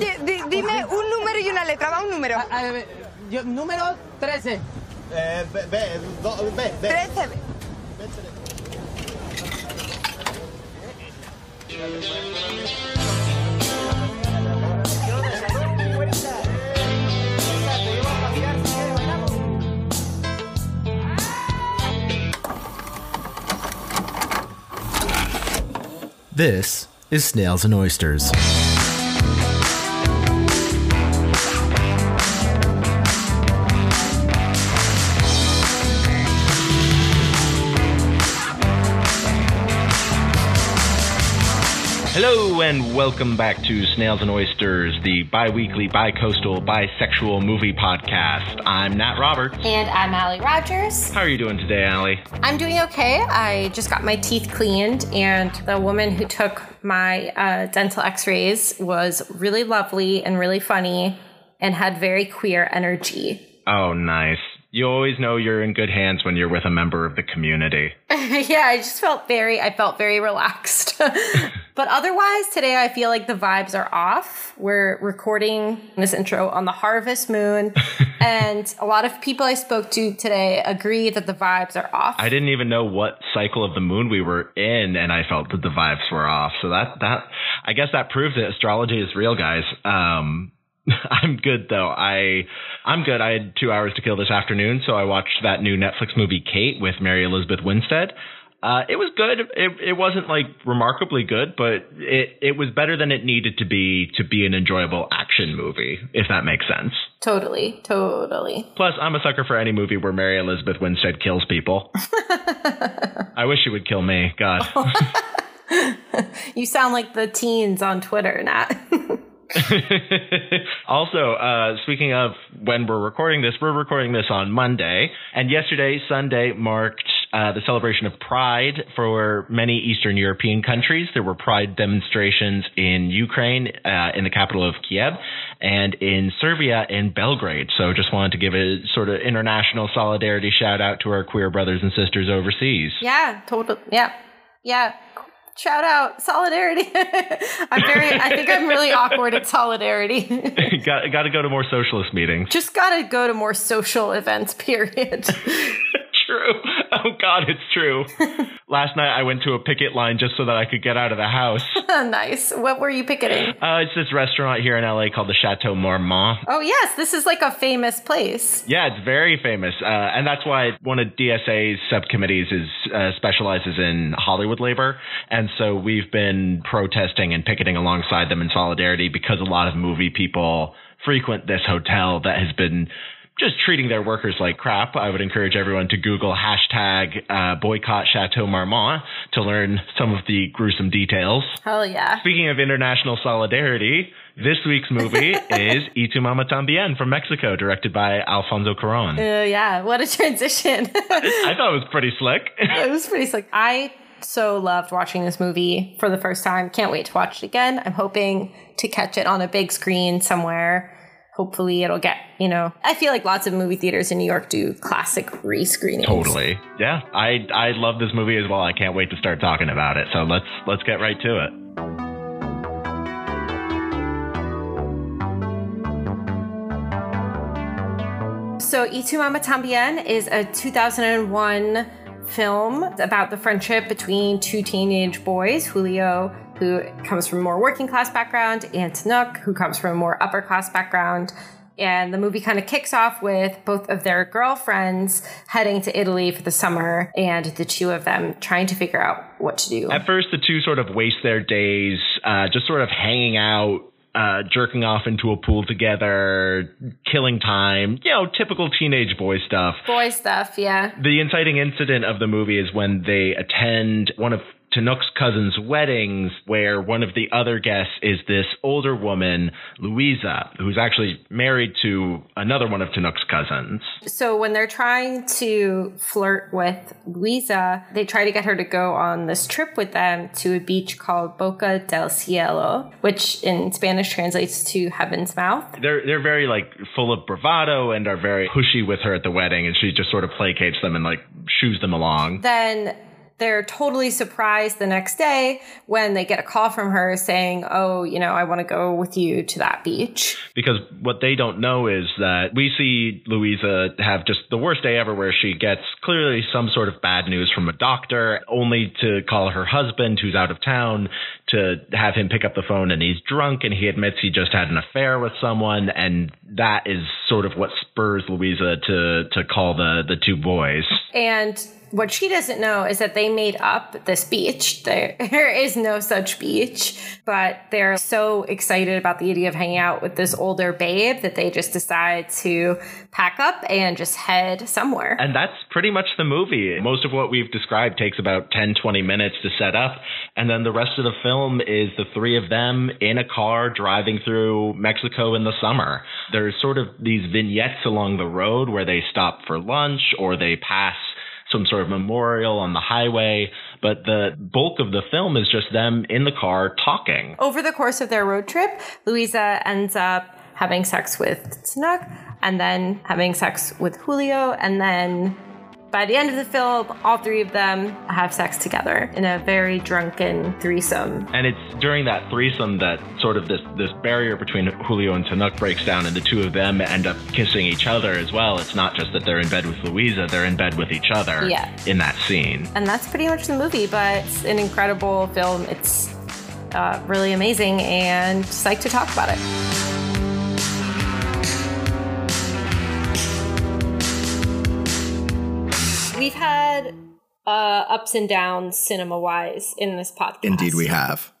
Oye, di- dime un número y una letra, va un número. A yo, número 13. Eh, B, B, do- B, B. 13. This is Snails and Oysters. And welcome back to Snails and Oysters, the bi-weekly, bi-coastal, bisexual movie podcast. I'm Nat Roberts. And I'm Alli Rogers. How are you doing today, Alli? I'm doing okay. I just got my teeth cleaned, and the woman who took my uh, dental x rays was really lovely and really funny and had very queer energy. Oh, nice. You always know you're in good hands when you're with a member of the community. yeah, I just felt very, I felt very relaxed. but otherwise, today I feel like the vibes are off. We're recording this intro on the harvest moon, and a lot of people I spoke to today agree that the vibes are off. I didn't even know what cycle of the moon we were in, and I felt that the vibes were off. So that that I guess that proves that astrology is real, guys. Um, I'm good though. I I'm good. I had two hours to kill this afternoon, so I watched that new Netflix movie Kate with Mary Elizabeth Winstead. Uh, it was good. It it wasn't like remarkably good, but it it was better than it needed to be to be an enjoyable action movie, if that makes sense. Totally, totally. Plus, I'm a sucker for any movie where Mary Elizabeth Winstead kills people. I wish she would kill me. God. You sound like the teens on Twitter, Nat. also, uh, speaking of when we're recording this, we're recording this on Monday, and yesterday, Sunday, marked uh, the celebration of Pride for many Eastern European countries. There were Pride demonstrations in Ukraine, uh, in the capital of Kiev, and in Serbia in Belgrade. So, just wanted to give a sort of international solidarity shout out to our queer brothers and sisters overseas. yeah, totally. Yeah, yeah. Shout out solidarity. I'm very. I think I'm really awkward at solidarity. got got to go to more socialist meetings. Just gotta go to more social events. Period. true. Oh God, it's true. Last night I went to a picket line just so that I could get out of the house. nice. What were you picketing? Uh, it's this restaurant here in LA called the Chateau Marmont. Oh yes, this is like a famous place. Yeah, it's very famous, uh, and that's why one of DSA's subcommittees is uh, specializes in Hollywood labor, and so we've been protesting and picketing alongside them in solidarity because a lot of movie people frequent this hotel that has been just treating their workers like crap. I would encourage everyone to Google hashtag uh, boycott Chateau Marmont to learn some of the gruesome details. Hell yeah. Speaking of international solidarity, this week's movie is Y tu mama tambien from Mexico, directed by Alfonso Cuarón. Uh, yeah. What a transition. I thought it was pretty slick. it was pretty slick. I so loved watching this movie for the first time. Can't wait to watch it again. I'm hoping to catch it on a big screen somewhere. Hopefully, it'll get, you know, I feel like lots of movie theaters in New York do classic rescreenings. totally. Yeah, I I love this movie as well. I can't wait to start talking about it. So let's let's get right to it. So, Y tu mama tambien is a 2001 film about the friendship between two teenage boys, Julio, who comes from a more working class background, and Tenoch, who comes from a more upper class background. And the movie kind of kicks off with both of their girlfriends heading to Italy for the summer and the two of them trying to figure out what to do. At first, the two sort of waste their days uh, just sort of hanging out. Uh, jerking off into a pool together, killing time, you know, typical teenage boy stuff. Boy stuff, yeah. The inciting incident of the movie is when they attend one of Tenoch's cousin's weddings, where one of the other guests is this older woman, Luisa, who's actually married to another one of Tenoch's cousins. So when they're trying to flirt with Luisa, they try to get her to go on this trip with them to a beach called Boca del Cielo, which in Spanish translates to Heaven's Mouth. They're they're very like full of bravado and are very pushy with her at the wedding, and she just sort of placates them and like shoos them along. Then they're totally surprised the next day when they get a call from her saying, Oh, you know, I want to go with you to that beach. Because what they don't know is that we see Luisa have just the worst day ever where she gets clearly some sort of bad news from a doctor, only to call her husband, who's out of town, to have him pick up the phone and he's drunk and he admits he just had an affair with someone. And that is sort of what spurs Luisa to, to call the, the two boys. And what she doesn't know is that they made up this beach. There, there is no such beach, but they're so excited about the idea of hanging out with this older babe that they just decide to pack up and just head somewhere. And that's pretty much the movie. Most of what we've described takes about 10, 20 minutes to set up. And then the rest of the film is the three of them in a car driving through Mexico in the summer. There's sort of these vignettes along the road where they stop for lunch or they pass some sort of memorial on the highway, but the bulk of the film is just them in the car talking. Over the course of their road trip, Luisa ends up having sex with Tenoch and then having sex with Julio and then by the end of the film, all three of them have sex together in a very drunken threesome. And it's during that threesome that sort of this, this barrier between Julio and Tenoch breaks down, and the two of them end up kissing each other as well. It's not just that they're in bed with Luisa, they're in bed with each other Yeah. in that scene. And that's pretty much the movie, but it's an incredible film. It's uh, really amazing and psyched to talk about it. We've had uh, ups and downs cinema wise in this podcast. Indeed, we have.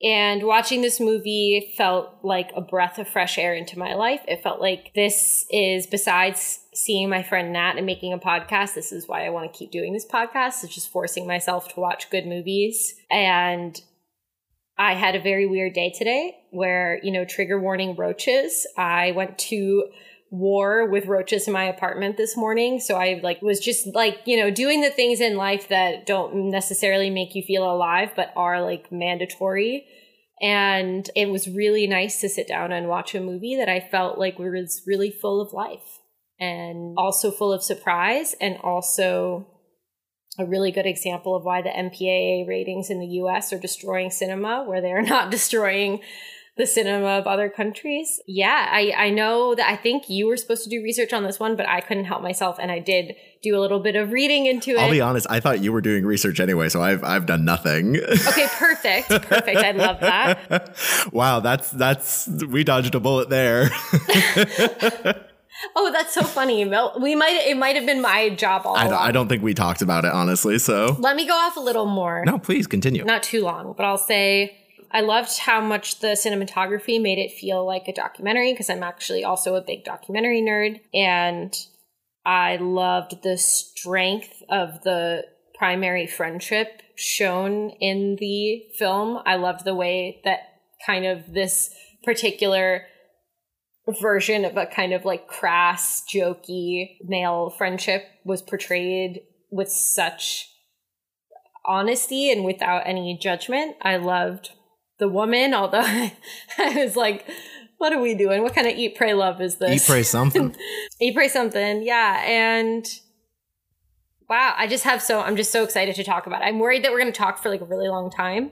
And watching this movie felt like a breath of fresh air into my life. It felt like this is, besides seeing my friend Nat and making a podcast, this is why I want to keep doing this podcast. It's just forcing myself to watch good movies. And I had a very weird day today where, you know, trigger warning roaches. I went to war with roaches in my apartment this morning. So I like was just like, you know, doing the things in life that don't necessarily make you feel alive, but are like mandatory. And it was really nice to sit down and watch a movie that I felt like was really full of life and also full of surprise and also a really good example of why the MPAA ratings in the US are destroying cinema, where they're not destroying the cinema of other countries. Yeah, I, I know that I think you were supposed to do research on this one, but I couldn't help myself and I did do a little bit of reading into it. I'll be honest, I thought you were doing research anyway, so I've I've done nothing. okay, perfect. Perfect. I love that. wow, that's that's we dodged a bullet there. Oh, that's so funny. We might it might have been my job all I, along. I don't think we talked about it honestly, so Let me go off a little more. no, please continue. not too long, but I'll say I loved how much the cinematography made it feel like a documentary because I'm actually also a big documentary nerd. And I loved the strength of the primary friendship shown in the film. I loved the way that kind of this particular version of a kind of like crass, jokey male friendship was portrayed with such honesty and without any judgment. I loved the woman, although I was like, what are we doing? What kind of eat, pray, love is this? Eat, pray, something. Eat, pray, something. Yeah. And wow, I just have so, I'm just so excited to talk about it. I'm worried that we're going to talk for like a really long time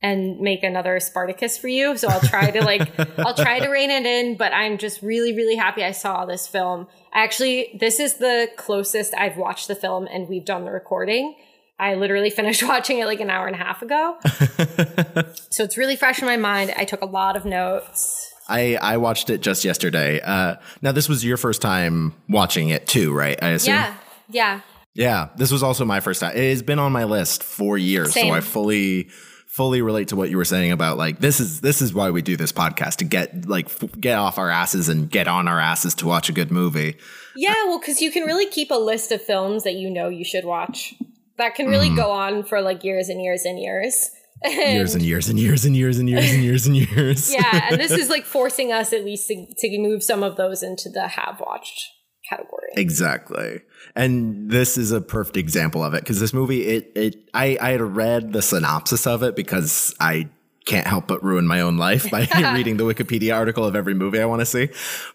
and make another Spartacus for you. So I'll try to like, I'll try to rein it in, but I'm just really, really happy I saw this film. Actually, this is the closest I've watched the film and we've done the recording. I literally finished watching it like an hour and a half ago. so it's really fresh in my mind. I took a lot of notes. I I watched it just yesterday. Uh, now this was your first time watching it too, right? I assume. Yeah. Yeah. Yeah, this was also my first time. It has been on my list for years, Same. so I fully fully relate to what you were saying about like this is this is why we do this podcast to get like f- get off our asses and get on our asses to watch a good movie. Yeah, well, because you can really keep a list of films that you know you should watch. That can really mm. go on for like years and years and years. Years and years and years and years and years and years and years. yeah, and this is like forcing us at least to, to move some of those into the have watched category. Exactly. And this is a perfect example of it because this movie, it, it, I, I had read the synopsis of it because I can't help but ruin my own life by reading the Wikipedia article of every movie I want to see.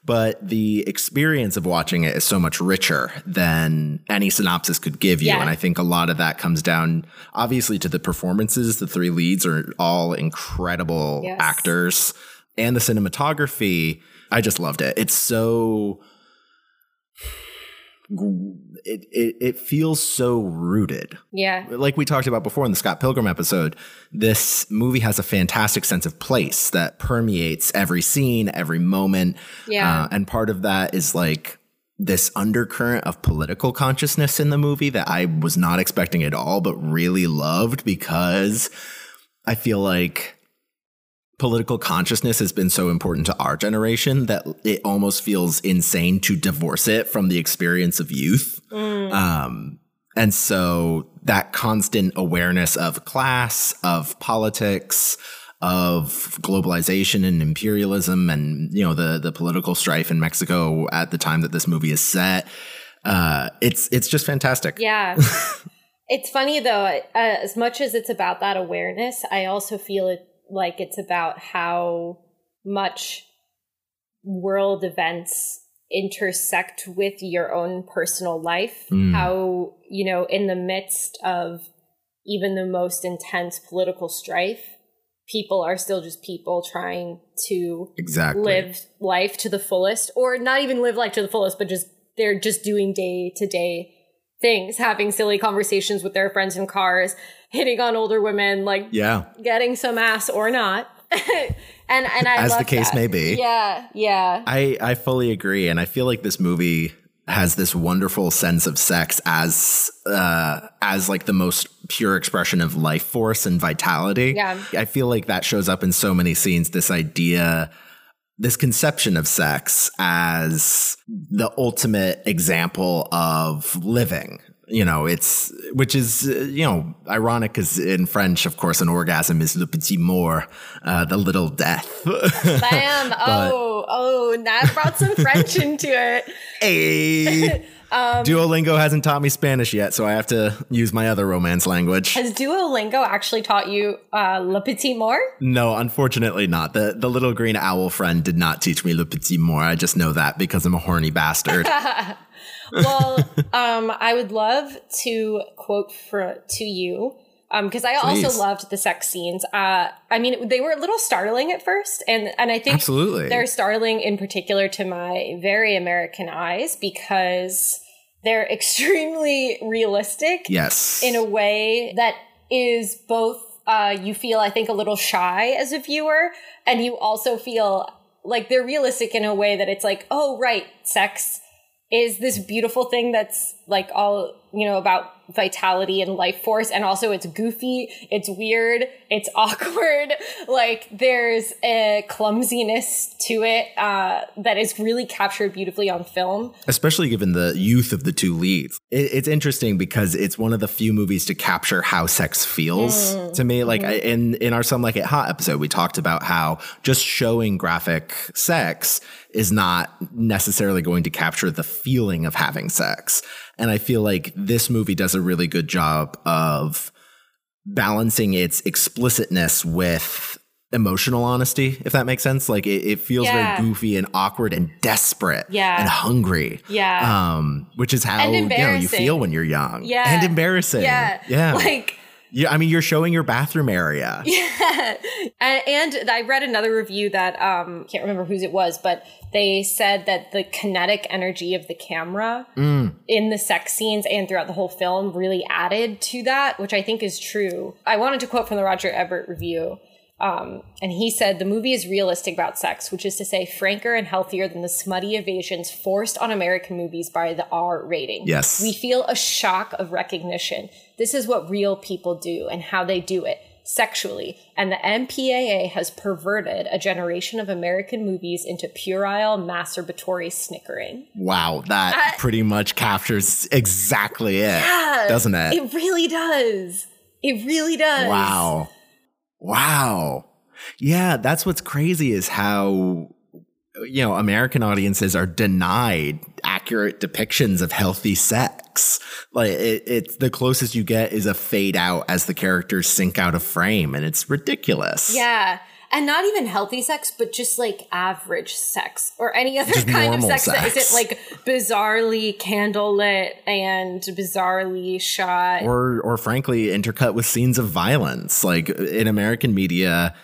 But the experience of watching it is so much richer than any synopsis could give you. Yeah. And I think a lot of that comes down, obviously, to the performances. The three leads are all incredible Yes. actors, and the cinematography. I just loved it. It's so. It, it, it feels so rooted Yeah. like we talked about before in the Scott Pilgrim episode, this movie has a fantastic sense of place that permeates every scene, every moment. Yeah. Uh, and part of that is like this undercurrent of political consciousness in the movie that I was not expecting at all, but really loved because I feel like political consciousness has been so important to our generation that it almost feels insane to divorce it from the experience of youth. Um, and so that constant awareness of class, of politics, of globalization and imperialism and you know the the political strife in Mexico at the time that this movie is set uh it's it's just fantastic. Yeah. it's funny though, uh, as much as it's about that awareness, I also feel it like it's about how much world events intersect with your own personal life. Mm. How, you know, in the midst of even the most intense political strife, people are still just people trying to Exactly. live life to the fullest or not even live life to the fullest but just they're just doing day to day things having silly conversations with their friends in cars hitting on older women like Yeah. getting some ass or not and and i As the case that. may be. yeah yeah I, I fully agree. And I feel like this movie has this wonderful sense of sex as uh as like the most pure expression of life force and vitality. Yeah. I feel like that shows up in so many scenes, this idea this conception of sex as the ultimate example of living. You know, it's which is uh, you know ironic because in French, of course, an orgasm is le petit mort, uh, the little death. bam oh oh that brought some french into it Hey. Um, Duolingo hasn't taught me Spanish yet, so I have to use my other romance language. has duolingo actually taught you uh le petit mort No, unfortunately not. The the little green owl friend did not teach me le petit mort. I just know that because I'm a horny bastard. well, um, I would love to quote for to you because I Please. also loved the sex scenes. Uh, I mean, they were a little startling at first, and and I think Absolutely. they're startling in particular to my very American eyes because they're extremely realistic yes. in a way that is both uh, you feel I think a little shy as a viewer, and you also feel like they're realistic in a way that it's like, oh right, sex is this beautiful thing that's like all you know about vitality and life force and also it's goofy it's weird it's awkward like there's a clumsiness to it uh, that is really captured beautifully on film Especially given the youth of the two leads. It, it's interesting because it's one of the few movies to capture how sex feels Mm. to me. Like Mm-hmm. I, in in our Some Like It Hot episode, we talked about how just showing graphic sex is not necessarily going to capture the feeling of having sex. And I feel like this movie does a really good job of balancing its explicitness with emotional honesty, if that makes sense. Like it, it feels Yeah. very goofy and awkward and desperate Yeah. and hungry. Yeah. Um, which is how you know you feel when you're young. Yeah. And embarrassing. yeah Yeah. like yeah. I mean, you're showing your bathroom area. Yeah. And, and I read another review that um can't remember whose it was, but they said that the kinetic energy of the camera Mm. in the sex scenes and throughout the whole film really added to that, which I think is true. I wanted to quote from the Roger Ebert review. Um, and he said the movie is realistic about sex, which is to say, franker and healthier than the smutty evasions forced on American movies by the R rating. Yes. We feel a shock of recognition. This is what real people do and how they do it sexually. And the MPAA has perverted a generation of American movies into puerile masturbatory snickering. Wow. That pretty much captures exactly it, doesn't it? It really does. It really does. Wow. Wow. Yeah, that's what's crazy is how you know, American audiences are denied accurate depictions of healthy sex. Like it, it's the closest you get is a fade out as the characters sink out of frame, and it's ridiculous. Yeah. And not even healthy sex, but just like average sex or any other Just kind of sex, sex. isn't like bizarrely candlelit and bizarrely shot. or or frankly intercut with scenes of violence like in american media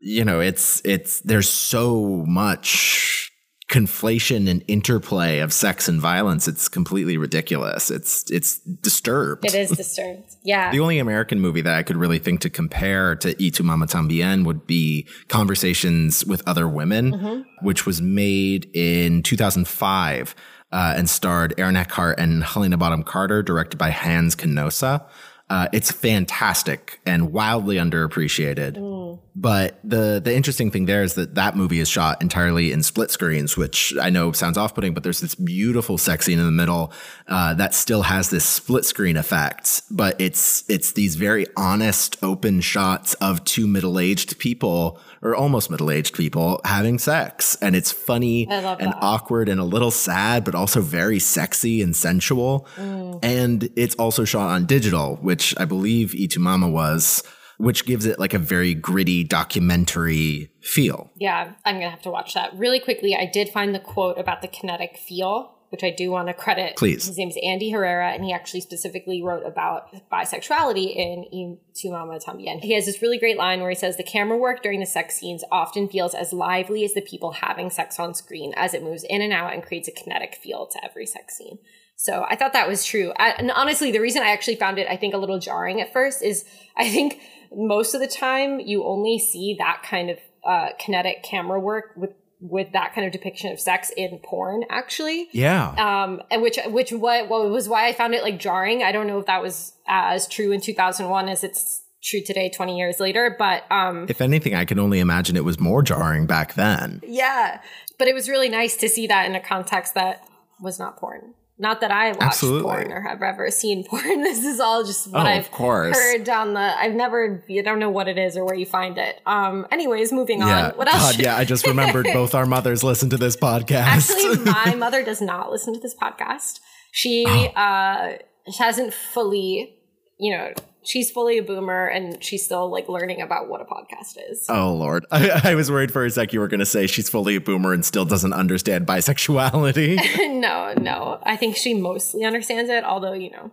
you know it's it's there's so much conflation and interplay of sex and violence it's completely ridiculous it's it's disturbed it is disturbed. Yeah. the only American movie that I could really think to compare to Y Tu Mama Tambien would be Conversations with Other Women, Mm-hmm. which was made in 2005 uh, and starred Aaron Eckhart and Helena Bonham Carter, directed by Hans Canosa. Uh, it's fantastic and wildly underappreciated. Mm. But the the interesting thing there is that that movie is shot entirely in split screens, which I know sounds off putting, but there's this beautiful sex scene in the middle uh, that still has this split screen effect. But it's it's these very honest, open shots of two middle aged people or almost middle aged people having sex, and it's funny and that. awkward and a little sad, but also very sexy and sensual. Mm. And it's also shot on digital, which I believe Y Tu Mama was, which gives it like a very gritty documentary feel. Yeah, I'm gonna have to watch that really quickly. I did find the quote about the kinetic feel, which I do want to credit. Please. his name is Andy Herrera, and he actually specifically wrote about bisexuality in Tu Mama Tambien. He has this really great line where he says, "The camera work during the sex scenes often feels as lively as the people having sex on screen, as it moves in and out and creates a kinetic feel to every sex scene." So I thought that was true. I, and honestly, the reason I actually found it, I think, a little jarring at first is I think most of the time you only see that kind of uh, kinetic camera work with with that kind of depiction of sex in porn, actually. Yeah. Um, and which which what, what was why I found it like jarring. I don't know if that was as true in 2001 as it's true today, 20 years later. But um, if anything, I can only imagine it was more jarring back then. yeah, but it was really nice to see that in a context that was not porn. Not that I watched Absolutely. porn or have ever seen porn. This is all just what Oh, I've heard down the. I've never. I don't know what it is or where you find it. Um. Anyways, moving Yeah. on. What else? God, yeah, I just remembered both our mothers listen to this podcast. Actually, my mother does not listen to this podcast. She Oh. uh she hasn't fully, you know, she's fully a boomer and she's still like learning about what a podcast is. Oh Lord, I, I was worried for a sec you were going to say she's fully a boomer and still doesn't understand bisexuality. no, no. I think she mostly understands it, although, you know,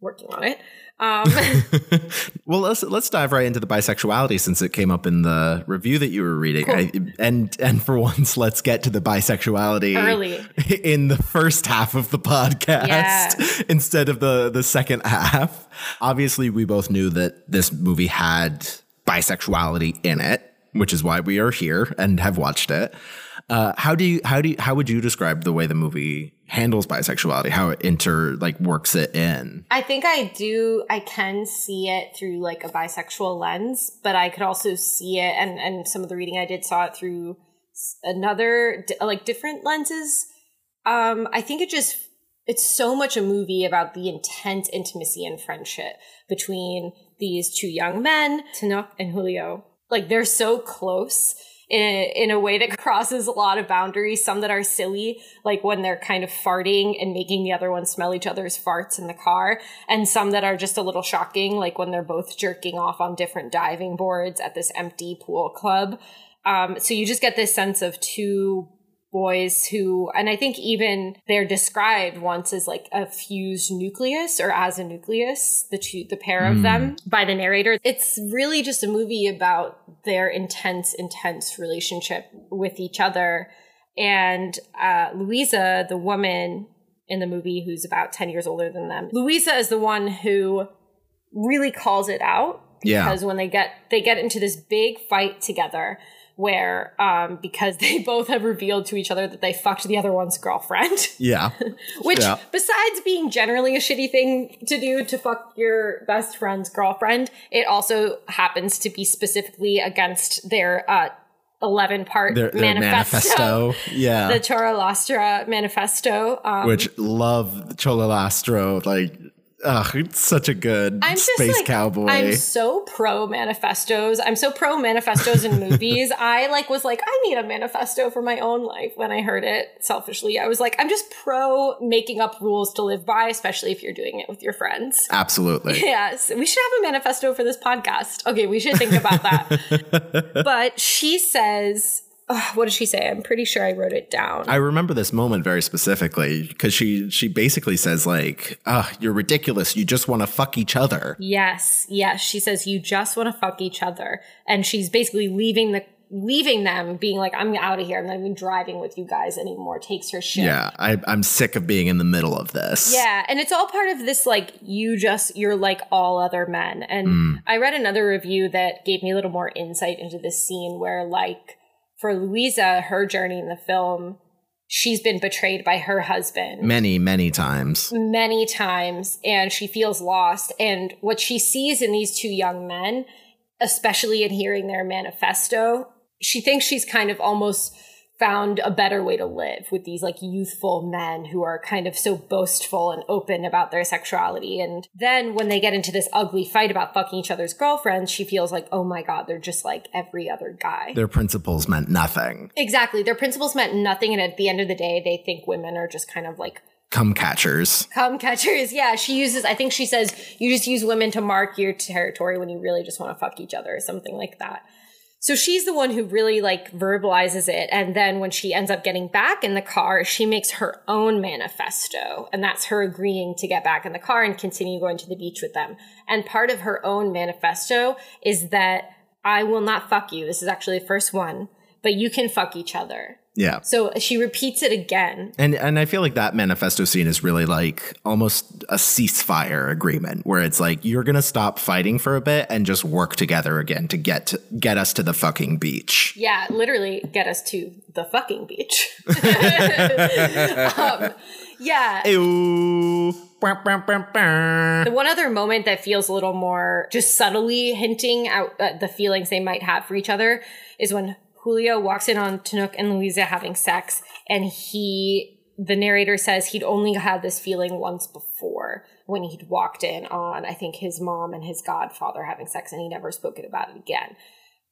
working on it. Um well, let's let's dive right into the bisexuality since it came up in the review that you were reading. I, and and for once, let's get to the bisexuality Early. in the first half of the podcast Yeah. instead of the the second half. Obviously, we both knew that this movie had bisexuality in it, which is why we are here and have watched it. Uh, how do you how do you, how would you describe the way the movie handles bisexuality? How it inter like works it in? I think I do I can see it through like a bisexual lens, but I could also see it and and some of the reading I did saw it through another like different lenses. Um I think it just it's so much a movie about the intense intimacy and friendship between these two young men, Tenoch and Julio. Like they're so close in a, in a way that crosses a lot of boundaries, some that are silly, like when they're kind of farting and making the other one smell each other's farts in the car, and some that are just a little shocking, like when they're both jerking off on different diving boards at this empty pool club. Um, so you just get this sense of two boys who, and I think even they're described once as like a fused nucleus or as a nucleus, the two, the pair of them by the narrator. It's really just a movie about their intense, intense relationship with each other. And uh, Luisa, the woman in the movie who's about 10 years older than them, Luisa is the one who really calls it out Yeah. because when they get they get into this big fight together where um because they both have revealed to each other that they fucked the other one's girlfriend Yeah. which Yeah. besides being generally a shitty thing to do to fuck your best friend's girlfriend it also happens to be specifically against their uh 11 part Their, their manifesto, manifesto. Yeah. the Charolastra manifesto um, which love Charolastra. Like Ugh, it's such a good I'm space like, cowboy. I'm so pro manifestos. I'm so pro manifestos in movies. I like was like, I need a manifesto for my own life when I heard it selfishly. I was like, I'm just pro making up rules to live by, especially if you're doing it with your friends. Absolutely. Yes, we should have a manifesto for this podcast. Okay, we should think about that. but she says, what did she say? I'm pretty sure I wrote it down. I remember this moment very specifically because she she basically says like, "Ah, you're ridiculous. You just want to fuck each other." Yes, yes. She says you just want to fuck each other, and she's basically leaving the leaving them, being like, "I'm out of here. I'm not even driving with you guys anymore." Takes her shit. Yeah, I, I'm sick of being in the middle of this. Yeah, and it's all part of this like you just you're like all other men. And Mm. I read another review that gave me a little more insight into this scene where like for Luisa, her journey in the film, she's been betrayed by her husband many many times. many times and she feels lost. And what she sees in these two young men, especially in hearing their manifesto, she thinks she's kind of almost found a better way to live with these like youthful men who are kind of so boastful and open about their sexuality. And then when they get into this ugly fight about fucking each other's girlfriends, she feels like, oh my God, they're just like every other guy. Their principles meant nothing. exactly. Their principles meant nothing. And at the end of the day, they think women are just kind of like Come catchers. Come catchers. Yeah, she uses, I think she says, you just use women to mark your territory when you really just want to fuck each other or something like that. So she's the one who really like verbalizes it. And then when she ends up getting back in the car, she makes her own manifesto. And that's her agreeing to get back in the car and continue going to the beach with them. And part of her own manifesto is that I will not fuck you. This is actually the first one, but you can fuck each other. Yeah. So she repeats it again. And and I feel like that manifesto scene is really like almost a ceasefire agreement where it's like you're going to stop fighting for a bit and just work together again to get to, get us to the fucking beach. Yeah, literally get us to the fucking beach. um, yeah. Ew. The one other moment that feels a little more just subtly hinting out uh, the feelings they might have for each other is when Julio walks in on Tenoch and Luisa having sex, and he, the narrator says he'd only had this feeling once before when he'd walked in on, I think, his mom and his godfather having sex, and he never spoken about it again.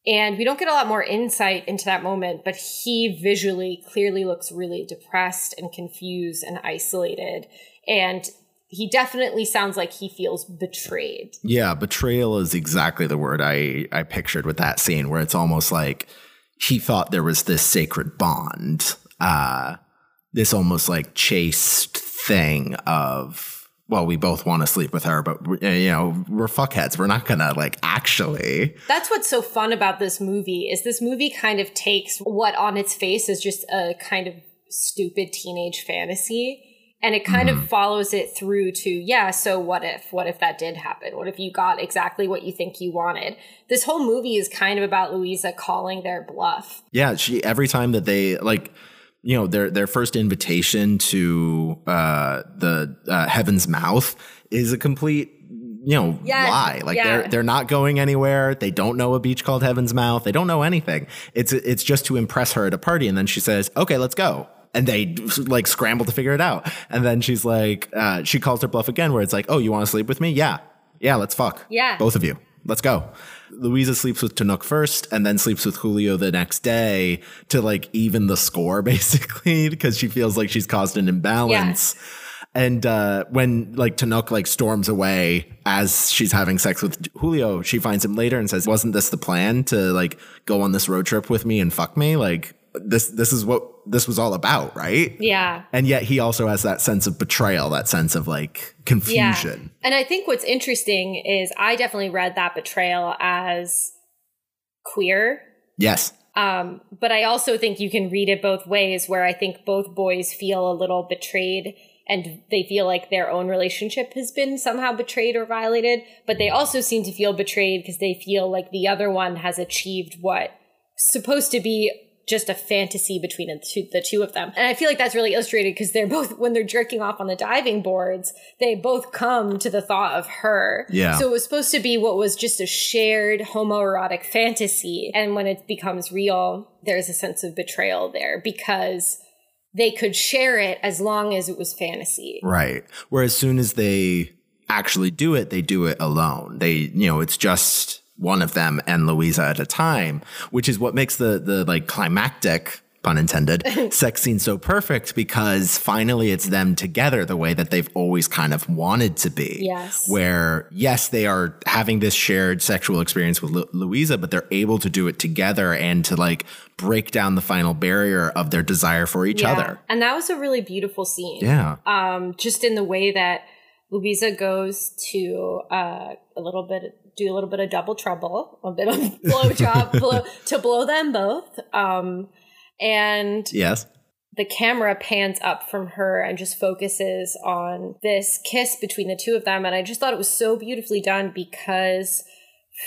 And we don't get a lot more insight into that moment, but he visually clearly looks really depressed and confused and isolated. And he definitely sounds like he feels betrayed. Yeah, betrayal is exactly the word I I pictured with that scene where it's almost like he thought there was this sacred bond, uh this almost like chaste thing of well, we both want to sleep with her, but we- you know, we're fuckheads. We're not gonna like actually. That's what's so fun about this movie is this movie kind of takes what on its face is just a kind of stupid teenage fantasy and it kind of follows it through to yeah so what if? What if that did happen? What if you got exactly what you think you wanted? This whole movie is kind of about Luisa calling their bluff. Yeah, she every time that they like you know their their first invitation to uh the uh, heaven's mouth is a complete you know Yes, lie. Like yeah. they're they're not going anywhere. They don't know a beach called heaven's mouth. They don't know anything. It's it's just to impress her at a party. And then she says okay let's go and they like scramble to figure it out. And then she's like uh she calls her bluff again where it's like oh you want to sleep with me? Yeah. Yeah let's fuck. Yeah. both of you. Let's go. Luisa sleeps with Tenoch first and then sleeps with Julio the next day to like even the score basically because she feels like she's caused an imbalance. And uh, when like Tenoch like storms away as she's having sex with Julio, she finds him later and says, "Wasn't this the plan to like go on this road trip with me and fuck me? Like this this is what this was all about, right?" yeah And yet he also has that sense of betrayal, that sense of like confusion. And I think what's interesting is I definitely read that betrayal as queer. Yes. Um, but I also think you can read it both ways, where I think both boys feel a little betrayed and they feel like their own relationship has been somehow betrayed or violated. But they also seem to feel betrayed because they feel like the other one has achieved what supposed to be just a fantasy between the two, the two of them. And I feel like that's really illustrated because they're both, when they're jerking off on the diving boards, they both come to the thought of her. Yeah. So it was supposed to be what was just a shared homoerotic fantasy. And when it becomes real, there's a sense of betrayal there because they could share it as long as it was fantasy. Right. Where as soon as they actually do it, they do it alone. They, you know, it's just one of them and Luisa at a time, which is what makes the the like climactic pun intended sex scene so perfect because finally it's them together the way that they've always kind of wanted to be. Yes. Where yes, they are having this shared sexual experience with Lu- Luisa, but they're able to do it together and to like break down the final barrier of their desire for each Yeah. other. And that was a really beautiful scene. Yeah. Um, just in the way that Luisa goes to uh, a little bit, do a little bit of double trouble, a bit of blow job blow, to blow them both. Um, and Yes. the camera pans up from her and just focuses on this kiss between the two of them. And I just thought it was so beautifully done because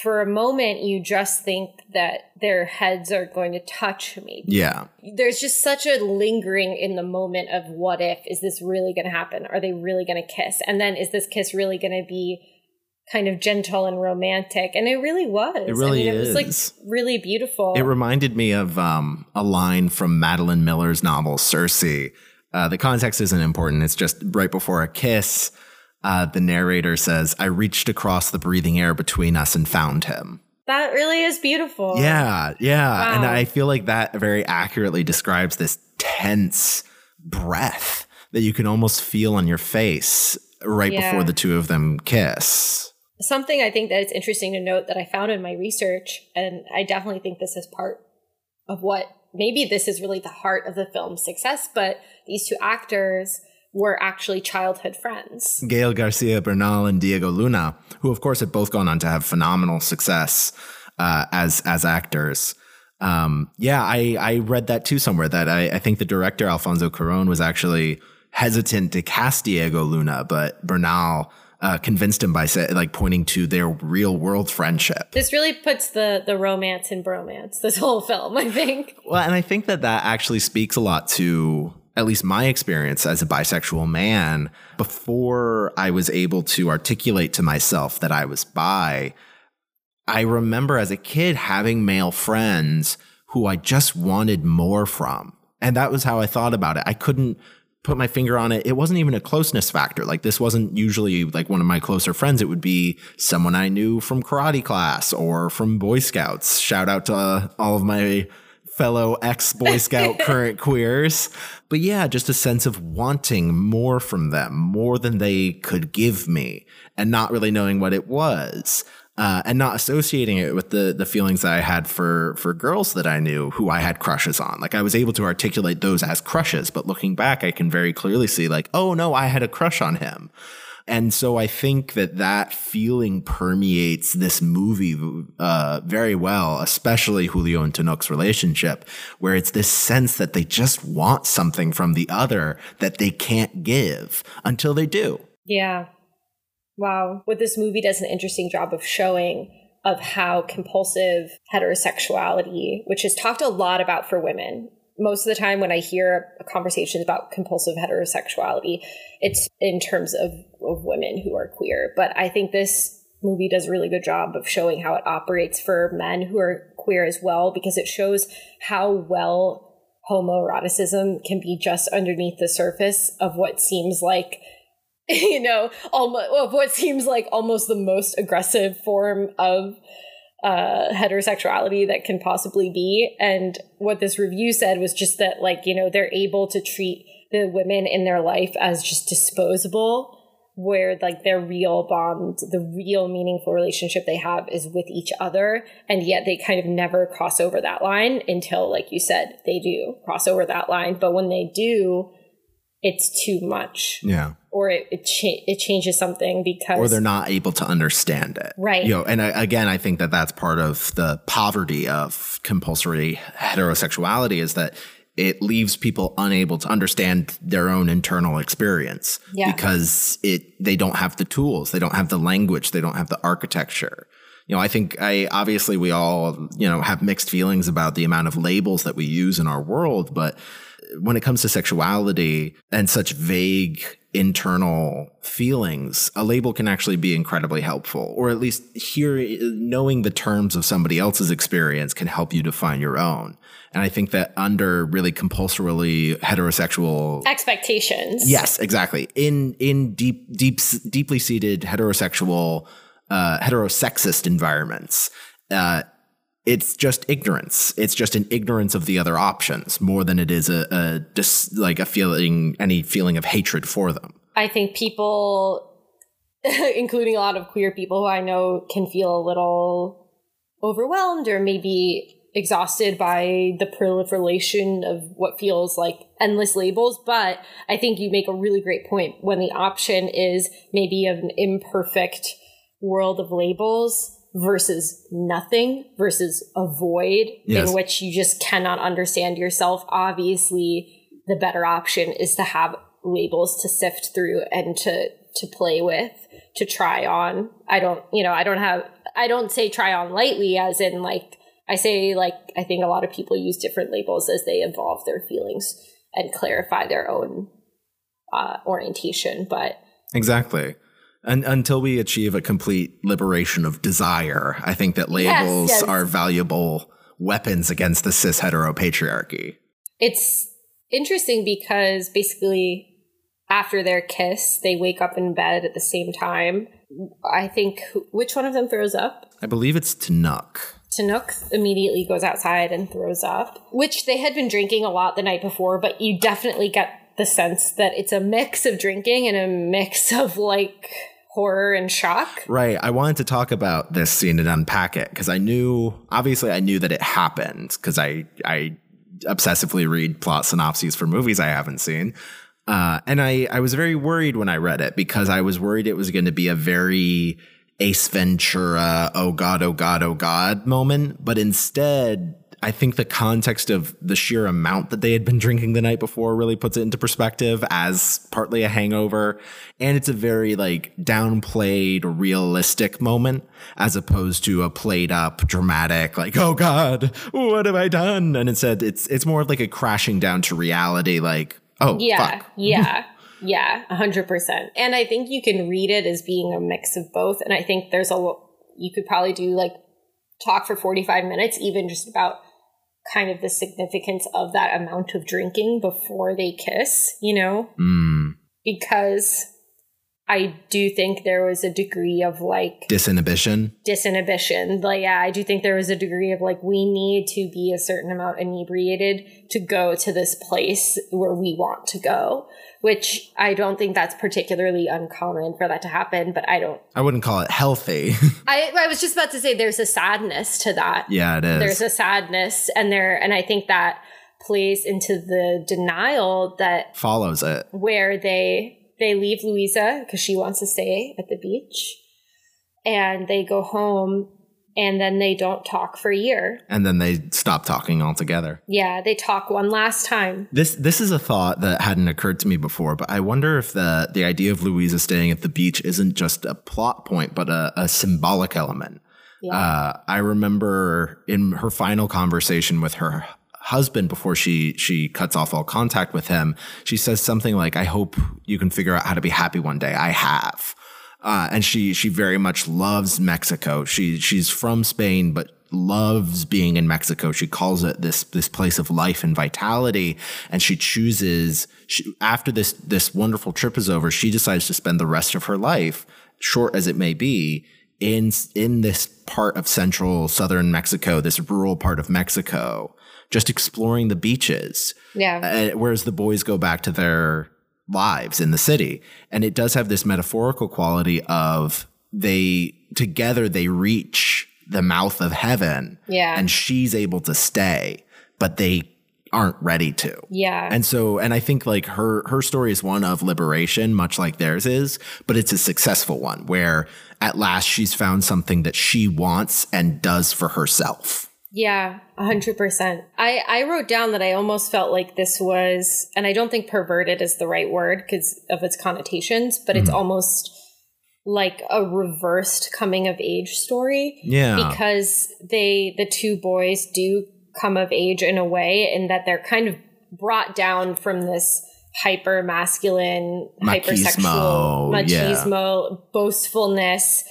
for a moment you just think that their heads are going to touch me. Yeah. there's just such a lingering in the moment of what if is this really going to happen are they really going to kiss and then is this kiss really going to be kind of gentle and romantic and it really was It really I mean, it was is. like really beautiful It reminded me of um, a line from Madeline Miller's novel Circe. Uh, the context isn't important. It's just right before a kiss, uh, the narrator says, I reached across the breathing air between us and found him. that really is beautiful Yeah, yeah. And I feel like that very accurately describes this tense breath that you can almost feel on your face right Yeah. before the two of them kiss. Something I think that it's interesting to note that I found in my research, and I definitely think this is part of what maybe this is really the heart of the film's success, but these two actors were actually childhood friends. Gael Garcia Bernal and Diego Luna, who of course had both gone on to have phenomenal success uh, as as actors. Um, yeah, I I read that too somewhere that I, I think the director Alfonso Cuarón was actually hesitant to cast Diego Luna, but Bernal uh, convinced him by say, like pointing to their real world friendship. This really puts the the romance in bromance. This whole film, I think. Well, and I think that that actually speaks a lot to at least my experience as a bisexual man. Before I was able to articulate to myself that I was bi, I remember as a kid having male friends who I just wanted more from. And that was how I thought about it. I couldn't put my finger on it. It wasn't even a closeness factor. Like this wasn't usually like one of my closer friends. It would be someone I knew from karate class or from Boy Scouts. Shout out to uh, all of my fellow ex Boy Scout current queers. But yeah, just a sense of wanting more from them, more than they could give me, and not really knowing what it was. Uh, and not associating it with the the feelings that I had for for girls that I knew who I had crushes on. Like I was able to articulate those as crushes, but looking back, I can very clearly see like, oh no, I had a crush on him. And so I think that that feeling permeates this movie uh, very well, especially Julio and Tenoch's relationship, where it's this sense that they just want something from the other that they can't give until they do. Yeah. Wow. What this movie does an interesting job of showing of how compulsive heterosexuality, which is talked a lot about for women. Most of the time when I hear conversations about compulsive heterosexuality, it's in terms of, of women who are queer. But I think this movie does a really good job of showing how it operates for men who are queer as well, because it shows how well homoeroticism can be just underneath the surface of what seems like you know, almost of what seems like almost the most aggressive form of uh, heterosexuality that can possibly be. And what this review said was just that, like, you know, they're able to treat the women in their life as just disposable, where like their real bond, the real meaningful relationship they have is with each other. And yet they kind of never cross over that line until, like you said, they do cross over that line. But when they do, it's too much Yeah. or it it, cha- it changes something because Or they're not able to understand it. Right. You know, and I, again, I think that that's part of the poverty of compulsory heterosexuality is that it leaves people unable to understand their own internal experience Yeah. because it they don't have the tools, they don't have the language, they don't have the architecture. You know, I think I obviously we all, you know, have mixed feelings about the amount of labels that we use in our world, but when it comes to sexuality and such vague internal feelings, a label can actually be incredibly helpful, or at least here, knowing the terms of somebody else's experience can help you define your own. And I think that under really compulsorily heterosexual Expectations. Yes, exactly. In in deep deep deeply seated heterosexual uh heterosexist environments, uh it's just ignorance. It's just an ignorance of the other options more than it is a, a dis, like a feeling any feeling of hatred for them. I think people including a lot of queer people who I know can feel a little overwhelmed or maybe exhausted by the proliferation of what feels like endless labels. But I think you make a really great point when the option is maybe an imperfect world of labels versus nothing versus a void Yes. in which you just cannot understand yourself. Obviously, the better option is to have labels to sift through and to to play with, to try on. I don't, you know, I don't have I don't say try on lightly as in like I say like I think a lot of people use different labels as they evolve their feelings and clarify their own uh, orientation, but Exactly. And until we achieve a complete liberation of desire, I think that labels yes. are valuable weapons against the cis hetero patriarchy. it's interesting because basically after their kiss they wake up in bed at the same time i think which one of them throws up I believe it's Tenoch. Tenoch immediately goes outside and throws up, which they had been drinking a lot the night before, but you definitely get the sense that it's a mix of drinking and a mix of like horror and shock. Right. I wanted to talk about this scene and unpack it because I knew, obviously, I knew that it happened because I, I obsessively read plot synopses for movies I haven't seen. Uh, and I, I was very worried when I read it because I was worried it was going to be a very Ace Ventura, oh God, oh God, oh God moment. But instead, I think the context of the sheer amount that they had been drinking the night before really puts it into perspective as partly a hangover. And it's a very like downplayed, realistic moment as opposed to a played up, dramatic, like, oh God, what have I done? And instead, it's, it's more of like a crashing down to reality, like, oh, Yeah, fuck. yeah, yeah, a hundred percent. And I think you can read it as being a mix of both. And I think there's a you could probably do like talk for forty five minutes, even just about kind of the significance of that amount of drinking before they kiss. You know, Mm, because I do think there was a degree of like disinhibition. disinhibition. Like, yeah, I do think there was a degree of like, we need to be a certain amount inebriated to go to this place where we want to go, which I don't think that's particularly uncommon for that to happen, but I don't. I wouldn't call it healthy. I, I was just about to say there's a sadness to that. yeah, it is. There's a sadness, and there, and I think that plays into the denial that Follows it. where they they leave Luisa because she wants to stay at the beach, and they go home, and then they don't talk for a year. And then they stop talking altogether. Yeah, they talk one last time. This this is a thought that hadn't occurred to me before, but I wonder if the the idea of Luisa staying at the beach isn't just a plot point, but a, a symbolic element. Yeah. Uh, I remember in her final conversation with her husband before she she cuts off all contact with him, she says something like, "I hope you can figure out how to be happy one day. I have." Uh, and she she very much loves Mexico. She she's from Spain, but loves being in Mexico. She calls it this this place of life and vitality. And she chooses she, after this this wonderful trip is over, she decides to spend the rest of her life, short as it may be, in in this part of central southern Mexico, this rural part of Mexico, just exploring the beaches. yeah. Uh, whereas the boys go back to their lives in the city. And it does have this metaphorical quality of they together they reach the mouth of heaven Yeah. and she's able to stay, but they aren't ready to. yeah. And so and I think like her her story is one of liberation much like theirs is, but it's a successful one where at last she's found something that she wants and does for herself. Yeah, a hundred percent. I I wrote down that I almost felt like this was, and I don't think perverted is the right word because of its connotations, but it's mm-hmm. almost like a reversed coming of age story Yeah. because they the two boys do come of age in a way in that they're kind of brought down from this hyper masculine, hypersexual, machismo, boastfulness.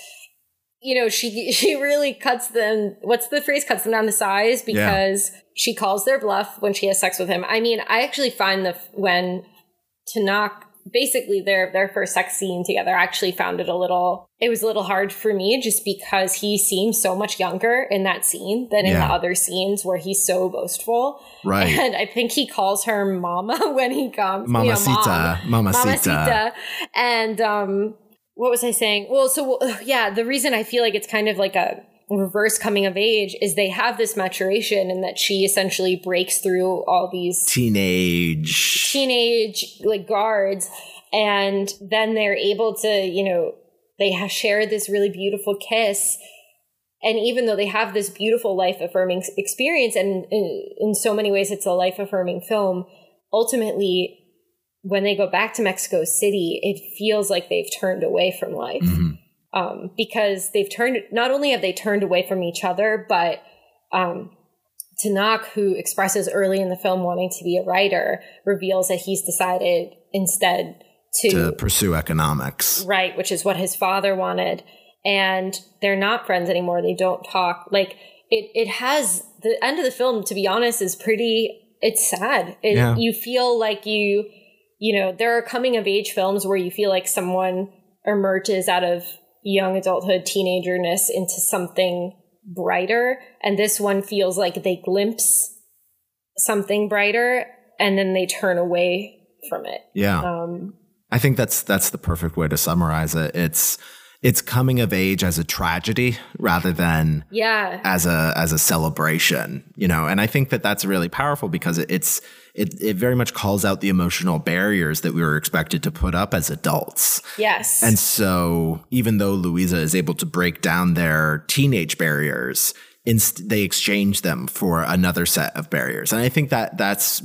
You know, she she really cuts them. What's the phrase? Cuts them down to size because she calls their bluff when she has sex with him. I mean, I actually find the when Tenoch basically their their first sex scene together I actually found it a little it was a little hard for me just because he seems so much younger in that scene than in the other scenes where he's so boastful Right. and i think he calls her mama when he comes you know, Mamacita, mom. mamacita. Mamacita. and um what was i saying? Well so yeah the reason i feel like it's kind of like a reverse coming of age is they have this maturation and that she essentially breaks through all these Teenage. teenage like guards. And then they're able to you know they have shared this really beautiful kiss. And even though they have this beautiful life affirming experience and in, in so many ways it's a life affirming film ultimately when they go back to mexico city it feels like they've turned away from life Mhm. um, because they've turned not only have they turned away from each other, but um, Tenoch, who expresses early in the film wanting to be a writer, reveals that he's decided instead to, To pursue economics. right, which is what his father wanted. And they're not friends anymore. They don't talk. Like it, it has the end of the film. To be honest, is pretty. It's sad. It, Yeah. You feel like you, you know, there are coming of age films where you feel like someone emerges out of young adulthood, teenagerness into something brighter, and this one feels like they glimpse something brighter and then they turn away from it. Yeah. Um, I think that's that's the perfect way to summarize it. It's it's coming of age as a tragedy rather than yeah. as a as a celebration, you know. And I think that that's really powerful because it, it's it it very much calls out the emotional barriers that we were expected to put up as adults. Yes. And so, even though Luisa is able to break down their teenage barriers, inst- they exchange them for another set of barriers. And I think that that's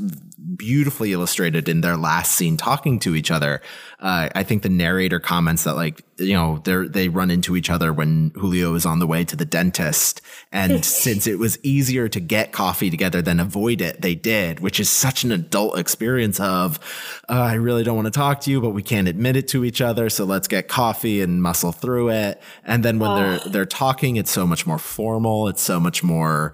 beautifully illustrated in their last scene talking to each other. Uh, I think the narrator comments that like, you know, they they run into each other when Julio is on the way to the dentist. And since it was easier to get coffee together than avoid it, they did, which is such an adult experience of, uh, I really don't want to talk to you, but we can't admit it to each other. So let's get coffee and muscle through it. And then when they're, they're talking, it's so much more formal. It's so much more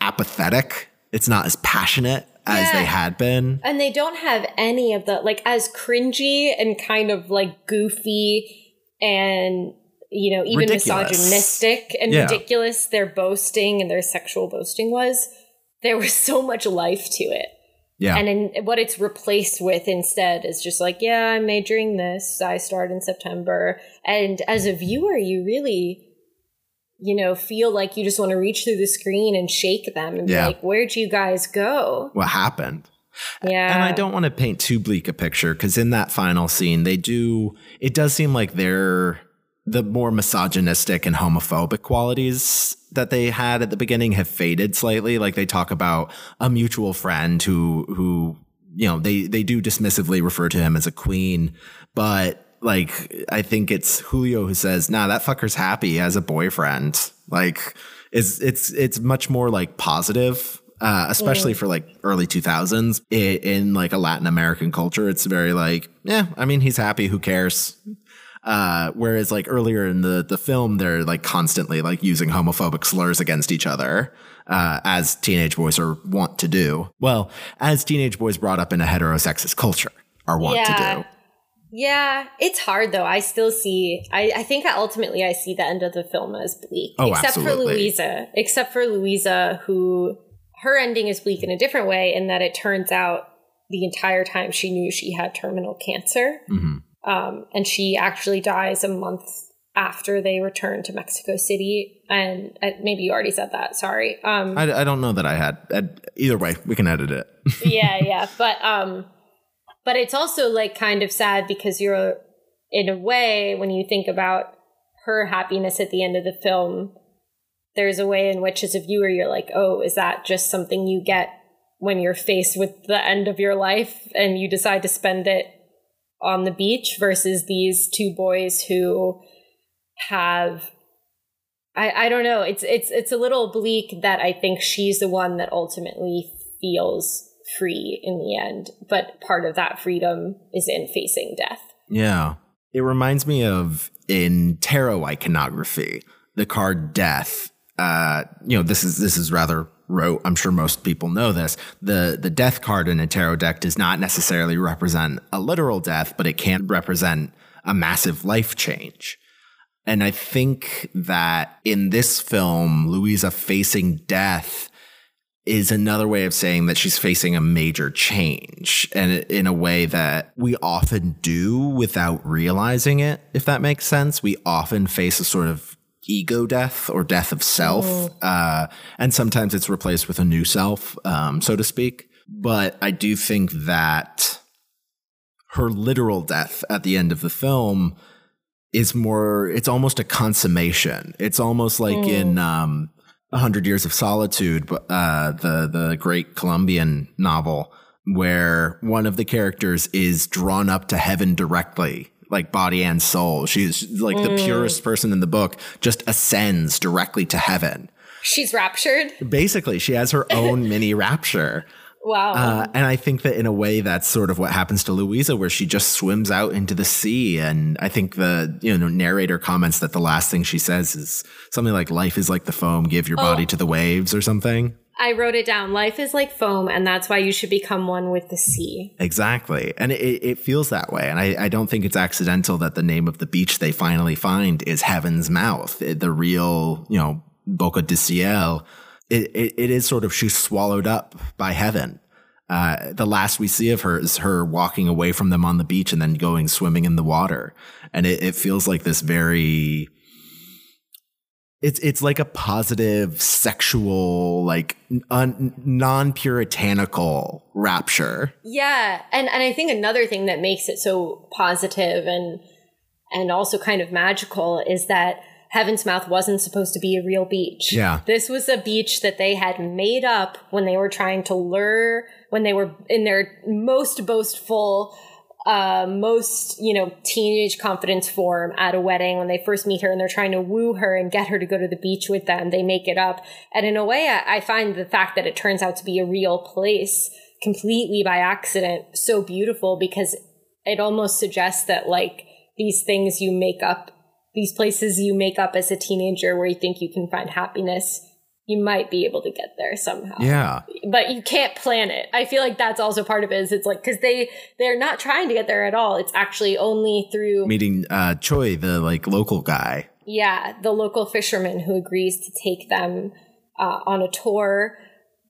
apathetic. It's not as passionate as Yeah. they had been. and they don't have any of the like as cringy and kind of like goofy and you know even Ridiculous. misogynistic and Yeah. ridiculous their boasting and their sexual boasting was there was so much life to it Yeah. and in, what it's replaced with instead is just like yeah i'm majoring this i start in september and as a viewer you really you know feel like you just want to reach through the screen and shake them and Yeah. be like where'd you guys go what happened? yeah And I don't want to paint too bleak a picture because in that final scene, they do, it does seem like they're the more misogynistic and homophobic qualities that they had at the beginning have faded slightly. Like they talk about a mutual friend who, who, you know, they, they do dismissively refer to him as a queen, but like, I think it's Julio who says, nah, that fucker's happy as a boyfriend. Like, it's, it's, it's much more like positive uh, especially for like early 2000s in like a Latin American culture. It's very like, yeah, I mean, he's happy. Who cares? Uh, whereas like earlier in the, the film, they're like constantly like using homophobic slurs against each other. Uh, as teenage boys are wont to do. Well, as teenage boys brought up in a heterosexist culture are wont to do. Yeah, it's hard though. I still see. I, I think ultimately I see the end of the film as bleak, Oh, except for. Luisa. Except for Luisa, who her ending is bleak in a different way, in that it turns out the entire time she knew she had terminal cancer, Mhm. um, and she actually dies a month after they return to Mexico City. And uh, maybe you already said that. Sorry. Um, I, I don't know that I had. Ed- Either way, we can edit it. yeah, yeah. But um but it's also like kind of sad because you're in a way when you think about her happiness at the end of the film, there's a way in which as a viewer you're like, "Oh, is that just something you get when you're faced with the end of your life and you decide to spend it on the beach versus these two boys who have I, I don't know. It's it's it's a little bleak that I think she's the one that ultimately feels free in the end, but part of that freedom is in facing death. Yeah. It reminds me of in tarot iconography, the card death. Uh, you know, this is this is rather rote. I'm sure most people know this. The the death card in a tarot deck does not necessarily represent a literal death, but it can represent a massive life change. And I think that in this film, Luisa facing death is another way of saying that she's facing a major change and in a way that we often do without realizing it, if that makes sense. We often face a sort of ego death or death of self. Uh, and sometimes it's replaced with a new self, um, so to speak. But I do think that her literal death at the end of the film is more, it's almost a consummation. It's almost like in, um, Hundred Years of Solitude, uh, the the great Colombian novel, where one of the characters is drawn up to heaven directly, like body and soul. She's like the purest person in the book, just ascends directly to heaven. She's raptured. Basically, she has her own mini rapture. Wow. Uh, and I think that in a way, that's sort of what happens to Luisa, where she just swims out into the sea. And I think the you know narrator comments that the last thing she says is something like "Life is like the foam, give your body to the waves" or something. I wrote it down. Life is like foam, and that's why you should become one with the sea. Exactly, and it, it feels that way. And I, I don't think it's accidental that the name of the beach they finally find is Heaven's Mouth, the real you know Boca de Ciel. It, it, it is sort of she's swallowed up by heaven. Uh, the last we see of her is her walking away from them on the beach and then going swimming in the water. And it, it feels like this very, it's, it's like a positive sexual, like un, non-puritanical rapture. Yeah, and and I think another thing that makes it so positive and and also kind of magical is that Heaven's Mouth wasn't supposed to be a real beach. Yeah. This was a beach that they had made up when they were trying to lure when they were in their most boastful uh, most, you know, teenage confidence form at a wedding when they first meet her and they're trying to woo her and get her to go to the beach with them. They make it up. And in a way, I, I find the fact that it turns out to be a real place completely by accident so beautiful because it almost suggests that like these things you make up, these places you make up as a teenager where you think you can find happiness, you might be able to get there somehow Yeah. but you can't plan it. I feel like that's also part of it. Is it's like because they they're not trying to get there at all. It's actually only through Meeting, uh, Chuy, the like local guy. yeah the local fisherman who agrees to take them uh, on a tour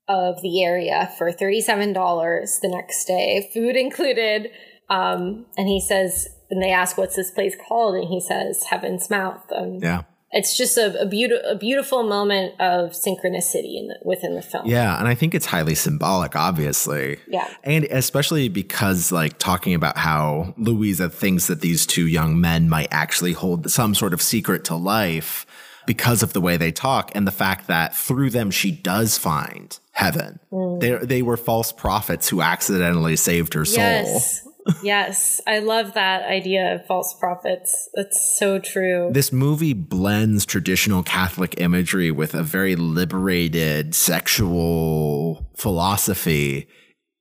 of the area for thirty seven dollars the next day, food included. Um, and he says, and they ask, "What's this place called?" And he says, "Heaven's Mouth." And Yeah. it's just a, a beautiful a beautiful moment of synchronicity in the, within the film. Yeah. And I think it's highly symbolic, obviously. Yeah. And especially because, like, talking about how Luisa thinks that these two young men might actually hold some sort of secret to life because of the way they talk and the fact that through them she does find heaven. Mm. They they were false prophets who accidentally saved her soul. Yes. Yes. I love that idea of false prophets. That's so true. This movie blends traditional Catholic imagery with a very liberated sexual philosophy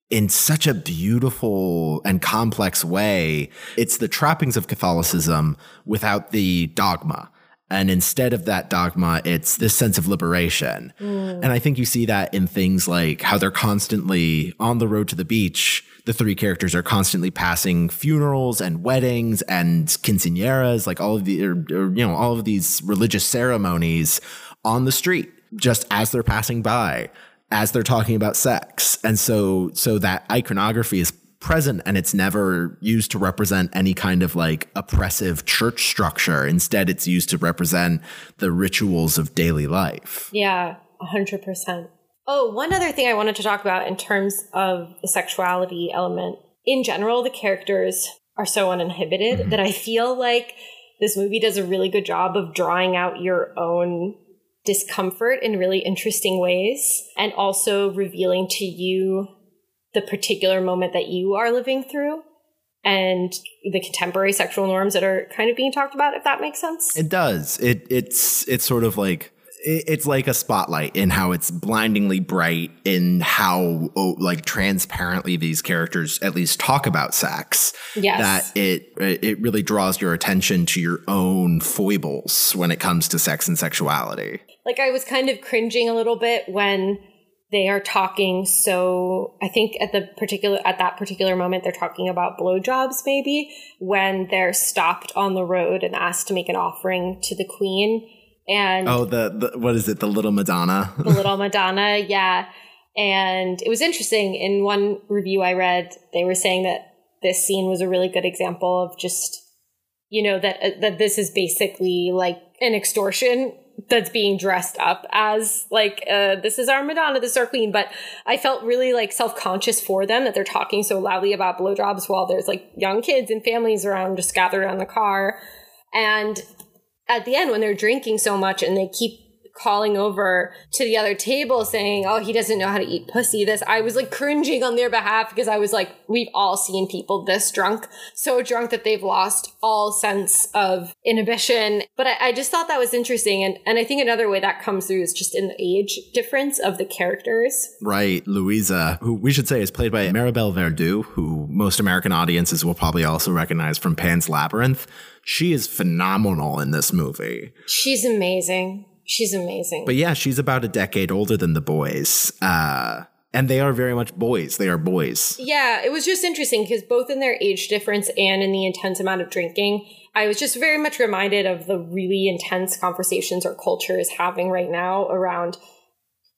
in such a beautiful and complex way. It's the trappings of Catholicism without the dogma. And instead of that dogma, it's this sense of liberation. Mm. And I think you see that in things like how they're constantly on the road to the beach. The three characters are constantly passing funerals and weddings and quinceañeras, like all of the, or, or, you know, all of these religious ceremonies on the street, just as they're passing by, as they're talking about sex. And so, so that iconography is present and it's never used to represent any kind of like oppressive church structure. Instead, it's used to represent the rituals of daily life. Yeah, 100%. Oh, one other thing I wanted to talk about in terms of the sexuality element. In general, the characters are so uninhibited mm-hmm. that I feel like this movie does a really good job of drawing out your own discomfort in really interesting ways and also revealing to you the particular moment that you are living through and the contemporary sexual norms that are kind of being talked about if that makes sense. It does. It it's it's sort of like it's like a spotlight in how it's blindingly bright in how oh, like transparently these characters at least talk about sex Yes. that it it really draws your attention to your own foibles when it comes to sex and sexuality like I was kind of cringing a little bit when they are talking so I think at the particular at that particular moment they're talking about blowjobs maybe when they're stopped on the road and asked to make an offering to the queen and oh the, the what is it the little madonna the little Madonna, yeah. And it was interesting. In one review I read, they were saying that this scene was a really good example of just, you know, that uh, that this is basically like an extortion that's being dressed up as like uh, this is our Madonna, this is our queen. But I felt really like self conscious for them that they're talking so loudly about blowjobs while there's like young kids and families around just gathered around the car. And at the end when they're drinking so much and they keep calling over to the other table saying, Oh, he doesn't know how to eat pussy. This, I was like cringing on their behalf because I was like, we've all seen people this drunk, so drunk that they've lost all sense of inhibition. But I, I just thought that was interesting. And, and I think another way that comes through is just in the age difference of the characters. Right, Luisa, who we should say is played by Maribel Verdú, who most American audiences will probably also recognize from Pan's Labyrinth. She is phenomenal in this movie. She's amazing. She's amazing. But yeah, she's about a decade older than the boys. Uh, and they are very much boys. They are boys. Yeah, it was just interesting because both in their age difference and in the intense amount of drinking, I was just very much reminded of the really intense conversations our culture is having right now around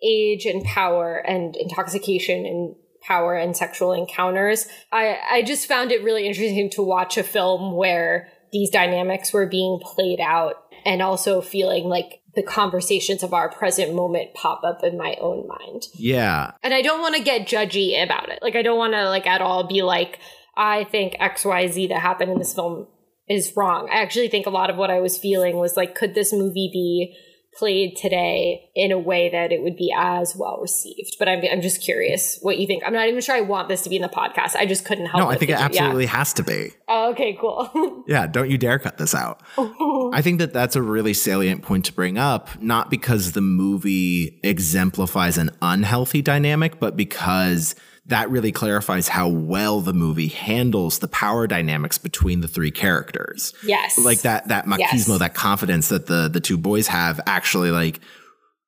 age and power and intoxication and power and sexual encounters. I, I just found it really interesting to watch a film where these dynamics were being played out and also feeling like the conversations of our present moment pop up in my own mind Yeah. and I don't want to get judgy about it. Like I don't want to like at all be like I think XYZ that happened in this film is wrong. I actually think a lot of what I was feeling was like could this movie be played today in a way that it would be as well received? But I'm I'm just curious what you think. I'm not even sure I want this to be in the podcast. I just couldn't help No, I think it yeah. absolutely has to be. Oh, okay, cool. Yeah, don't you dare cut this out. I think that that's a really salient point to bring up, not because the movie exemplifies an unhealthy dynamic, but because that really clarifies how well the movie handles the power dynamics between the three characters. yes. Like that that machismo, Yes. that confidence that the the two boys have actually like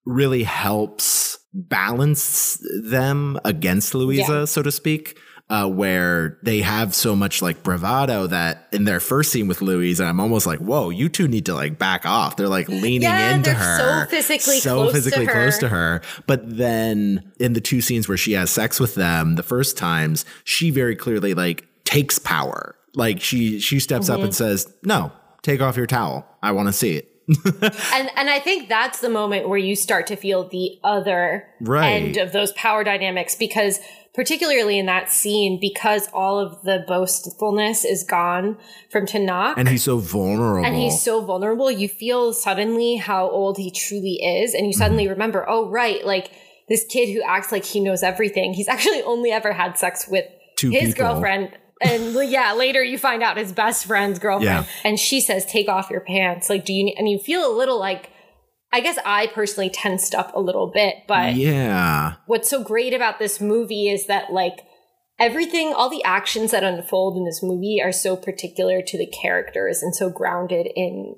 really helps balance them against Luisa, Yeah. so to speak. Uh, where they have so much like bravado that in their first scene with Luisa, I'm almost like, whoa, you two need to like back off. They're like leaning Yeah, into her. so physically so close to physically close her. to her. But then in the two scenes where she has sex with them, the first times, she very clearly like takes power. Like she she steps Mm-hmm. up and says, No, take off your towel. I want to see it. and and I think that's the moment where you start to feel the other Right. end of those power dynamics because particularly in that scene because all of the boastfulness is gone from Tenoch And he's so vulnerable. and he's so vulnerable you feel suddenly how old he truly is and you suddenly Mm-hmm. remember oh right like this kid who acts like he knows everything he's actually only ever had sex with Two his people. girlfriend and yeah later you find out his best friend's girlfriend Yeah. and she says take off your pants like do you and you feel a little like i guess i personally tensed up a little bit but yeah. what's so great about this movie is that like everything all the actions that unfold in this movie are so particular to the characters and so grounded in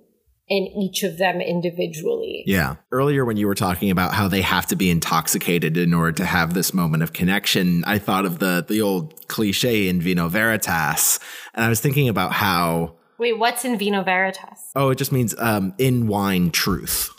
in each of them individually Yeah. Earlier, when you were talking about how they have to be intoxicated in order to have this moment of connection, I thought of the the old cliche in Vino Veritas, and I was thinking about how wait what's in vino veritas oh, it just means um, in wine truth.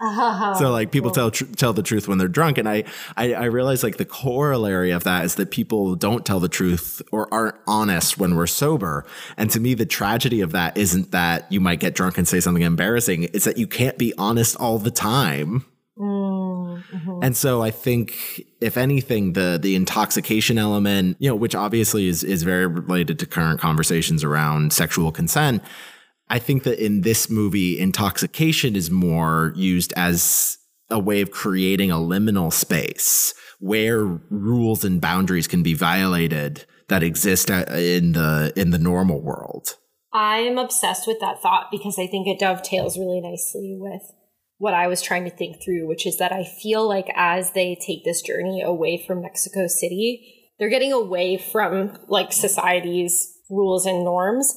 Uh-huh. So like people tell tr- tell the truth when they're drunk, and I, I I realize like the corollary of that is that people don't tell the truth or aren't honest when we're sober. And to me, the tragedy of that isn't that you might get drunk and say something embarrassing; it's that you can't be honest all the time. Mm-hmm. And so I think, if anything, the the intoxication element, you know, which obviously is is very related to current conversations around sexual consent. I think that in this movie, intoxication is more used as a way of creating a liminal space where rules and boundaries can be violated that exist in the in the normal world. I am obsessed with that thought because I think it dovetails really nicely with what I was trying to think through, which is that I feel like as they take this journey away from Mexico City, they're getting away from like society's rules and norms.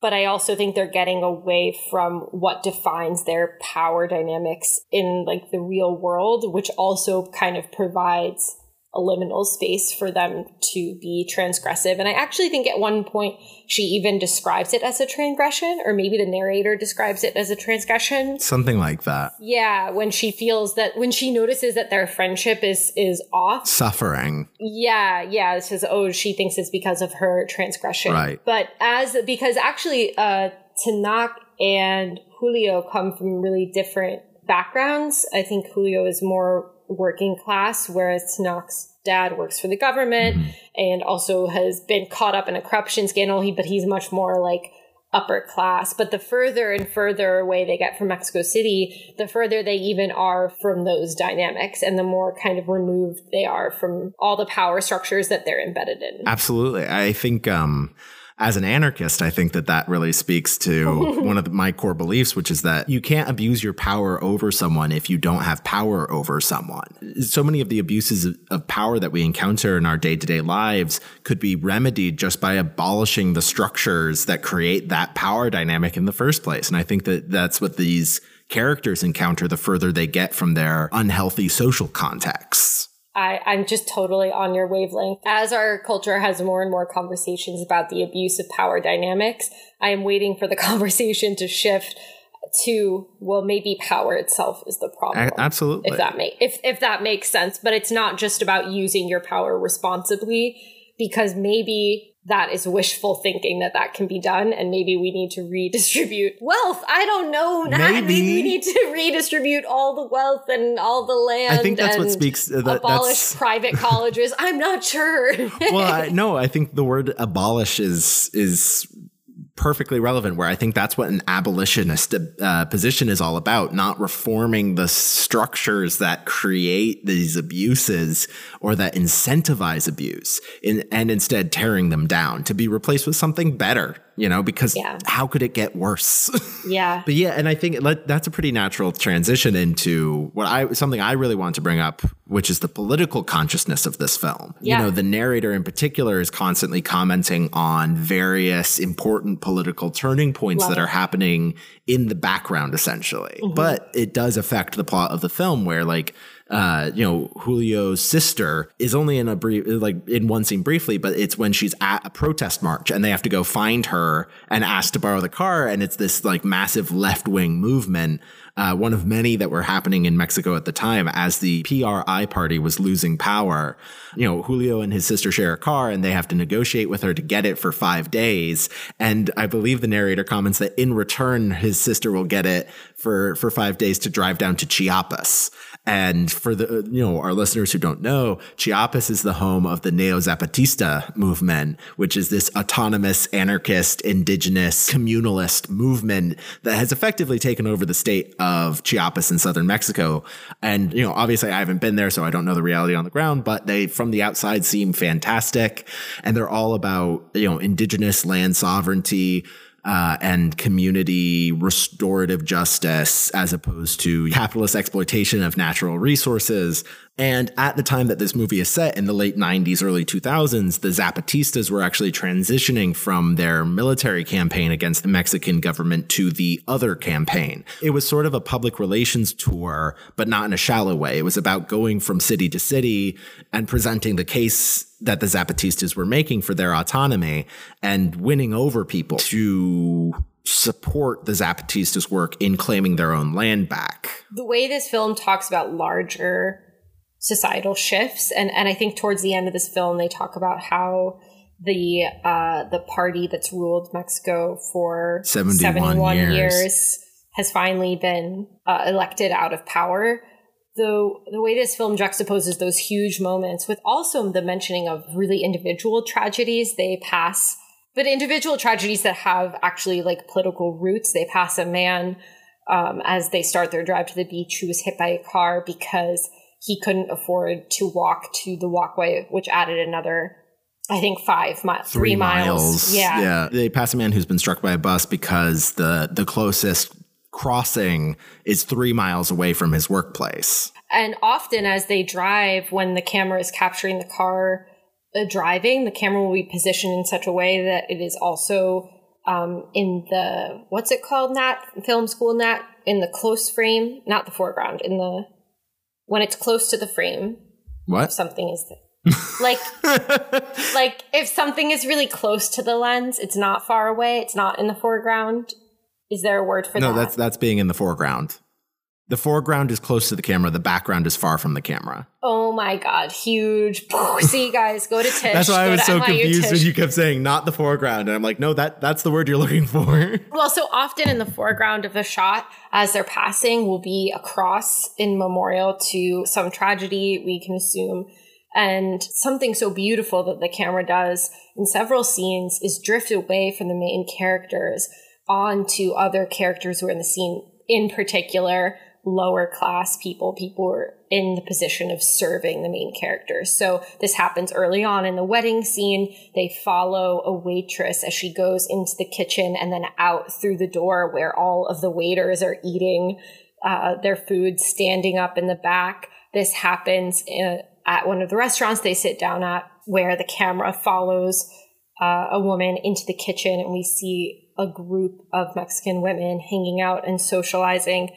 But I also think they're getting away from what defines their power dynamics in like the real world, which also kind of provides a liminal space for them to be transgressive. And I actually think at one point she even describes it as a transgression, or maybe the narrator describes it as a transgression. Something like that. Yeah, when she feels that when she notices that their friendship is is off. Suffering. Yeah, yeah. It says, oh, she thinks it's because of her transgression. Right. But as because actually uh Tenoch and Julio come from really different backgrounds. I think Julio is more working class, whereas Tenoch's dad works for the government mm-hmm. and also has been caught up in a corruption scandal. He, but he's much more like upper class. But the further and further away they get from Mexico City, the further they even are from those dynamics and the more kind of removed they are from all the power structures that they're embedded in. Absolutely. I think, um, as an anarchist, I think that that really speaks to one of the, my core beliefs, which is that you can't abuse your power over someone if you don't have power over someone. So many of the abuses of power that we encounter in our day to day lives could be remedied just by abolishing the structures that create that power dynamic in the first place. And I think that that's what these characters encounter the further they get from their unhealthy social contexts. I, I'm just totally on your wavelength. As our culture has more and more conversations about the abuse of power dynamics, I am waiting for the conversation to shift to well maybe power itself is the problem absolutely if that make if if that makes sense but it's not just about using your power responsibly because maybe that is wishful thinking that that can be done and maybe we need to redistribute wealth? I don't know. Maybe. maybe we need to redistribute all the wealth and all the land i think that's what speaks uh, that, abolish private colleges. I'm not sure. Well I, no i think the word abolish is is perfectly relevant where I think that's what an abolitionist uh, position is all about, not reforming the structures that create these abuses or that incentivize abuse in, and instead tearing them down to be replaced with something better you know, because yeah. how could it get worse? Yeah. but yeah, and I think that's a pretty natural transition into what I something I really want to bring up, which is the political consciousness of this film. Yeah. You know, the narrator in particular is constantly commenting on various important political turning points Love that it. are happening in the background essentially. Mm-hmm. But it does affect the plot of the film where like uh, you know, Julio's sister is only in a brief, like in one scene briefly, but it's when she's at a protest march and they have to go find her and ask to borrow the car. And it's this like massive left wing movement. Uh, one of many that were happening in Mexico at the time as the PRI party was losing power. You know, Julio and his sister share a car and they have to negotiate with her to get it for five days. And I believe the narrator comments that in return, his sister will get it for, for five days to drive down to Chiapas. And for the, you know, our listeners who don't know, Chiapas is the home of the Neo Zapatista movement, which is this autonomous, anarchist, indigenous, communalist movement that has effectively taken over the state of Chiapas in southern Mexico. And, you know, obviously I haven't been there, so I don't know the reality on the ground, but they, from the outside, seem fantastic. And they're all about, you know, indigenous land sovereignty, uh, and community restorative justice as opposed to capitalist exploitation of natural resources. And at the time that this movie is set in the late 90s, early 2000s, the Zapatistas were actually transitioning from their military campaign against the Mexican government to the other campaign. It was sort of a public relations tour, but not in a shallow way. It was about going from city to city and presenting the case that the Zapatistas were making for their autonomy and winning over people to support the Zapatistas' work in claiming their own land back. The way this film talks about larger societal shifts. And, and I think towards the end of this film, they talk about how the uh, the party that's ruled Mexico for 71, 71 years. years. has finally been uh, elected out of power. The, the way this film juxtaposes those huge moments with also the mentioning of really individual tragedies they pass, but individual tragedies that have actually like political roots. They pass a man um, as they start their drive to the beach who was hit by a car because he couldn't afford to walk to the walkway, which added another I think five miles, three, three miles. miles. Yeah. Yeah. They pass a man who's been struck by a bus because the the closest crossing is three miles away from his workplace. And often, as they drive, when the camera is capturing the car uh, driving, the camera will be positioned in such a way that it is also um, in the what's it called, Nat film school, Nat in the close frame, not the foreground, in the when it's close to the frame. What? Something is like like if something is really close to the lens, it's not far away, it's not in the foreground. Is there a word for no, that? No, that's that's being in the foreground. The foreground is close to the camera. The background is far from the camera. Oh my god, huge! See, guys, go to Tisch. That's why I was so NYU confused when you kept saying not the foreground, and I'm like, no, that that's the word you're looking for. Well, so often in the foreground of the shot, as they're passing, will be a cross in memorial to some tragedy. We can assume. And something so beautiful that the camera does in several scenes is drift away from the main characters onto other characters who are in the scene, in particular, lower class people, people who are in the position of serving the main characters. So this happens early on in the wedding scene. They follow a waitress as she goes into the kitchen and then out through the door where all of the waiters are eating uh, their food standing up in the back. This happens in, at one of the restaurants they sit down at where the camera follows uh, a woman into the kitchen and we see a group of Mexican women hanging out and socializing.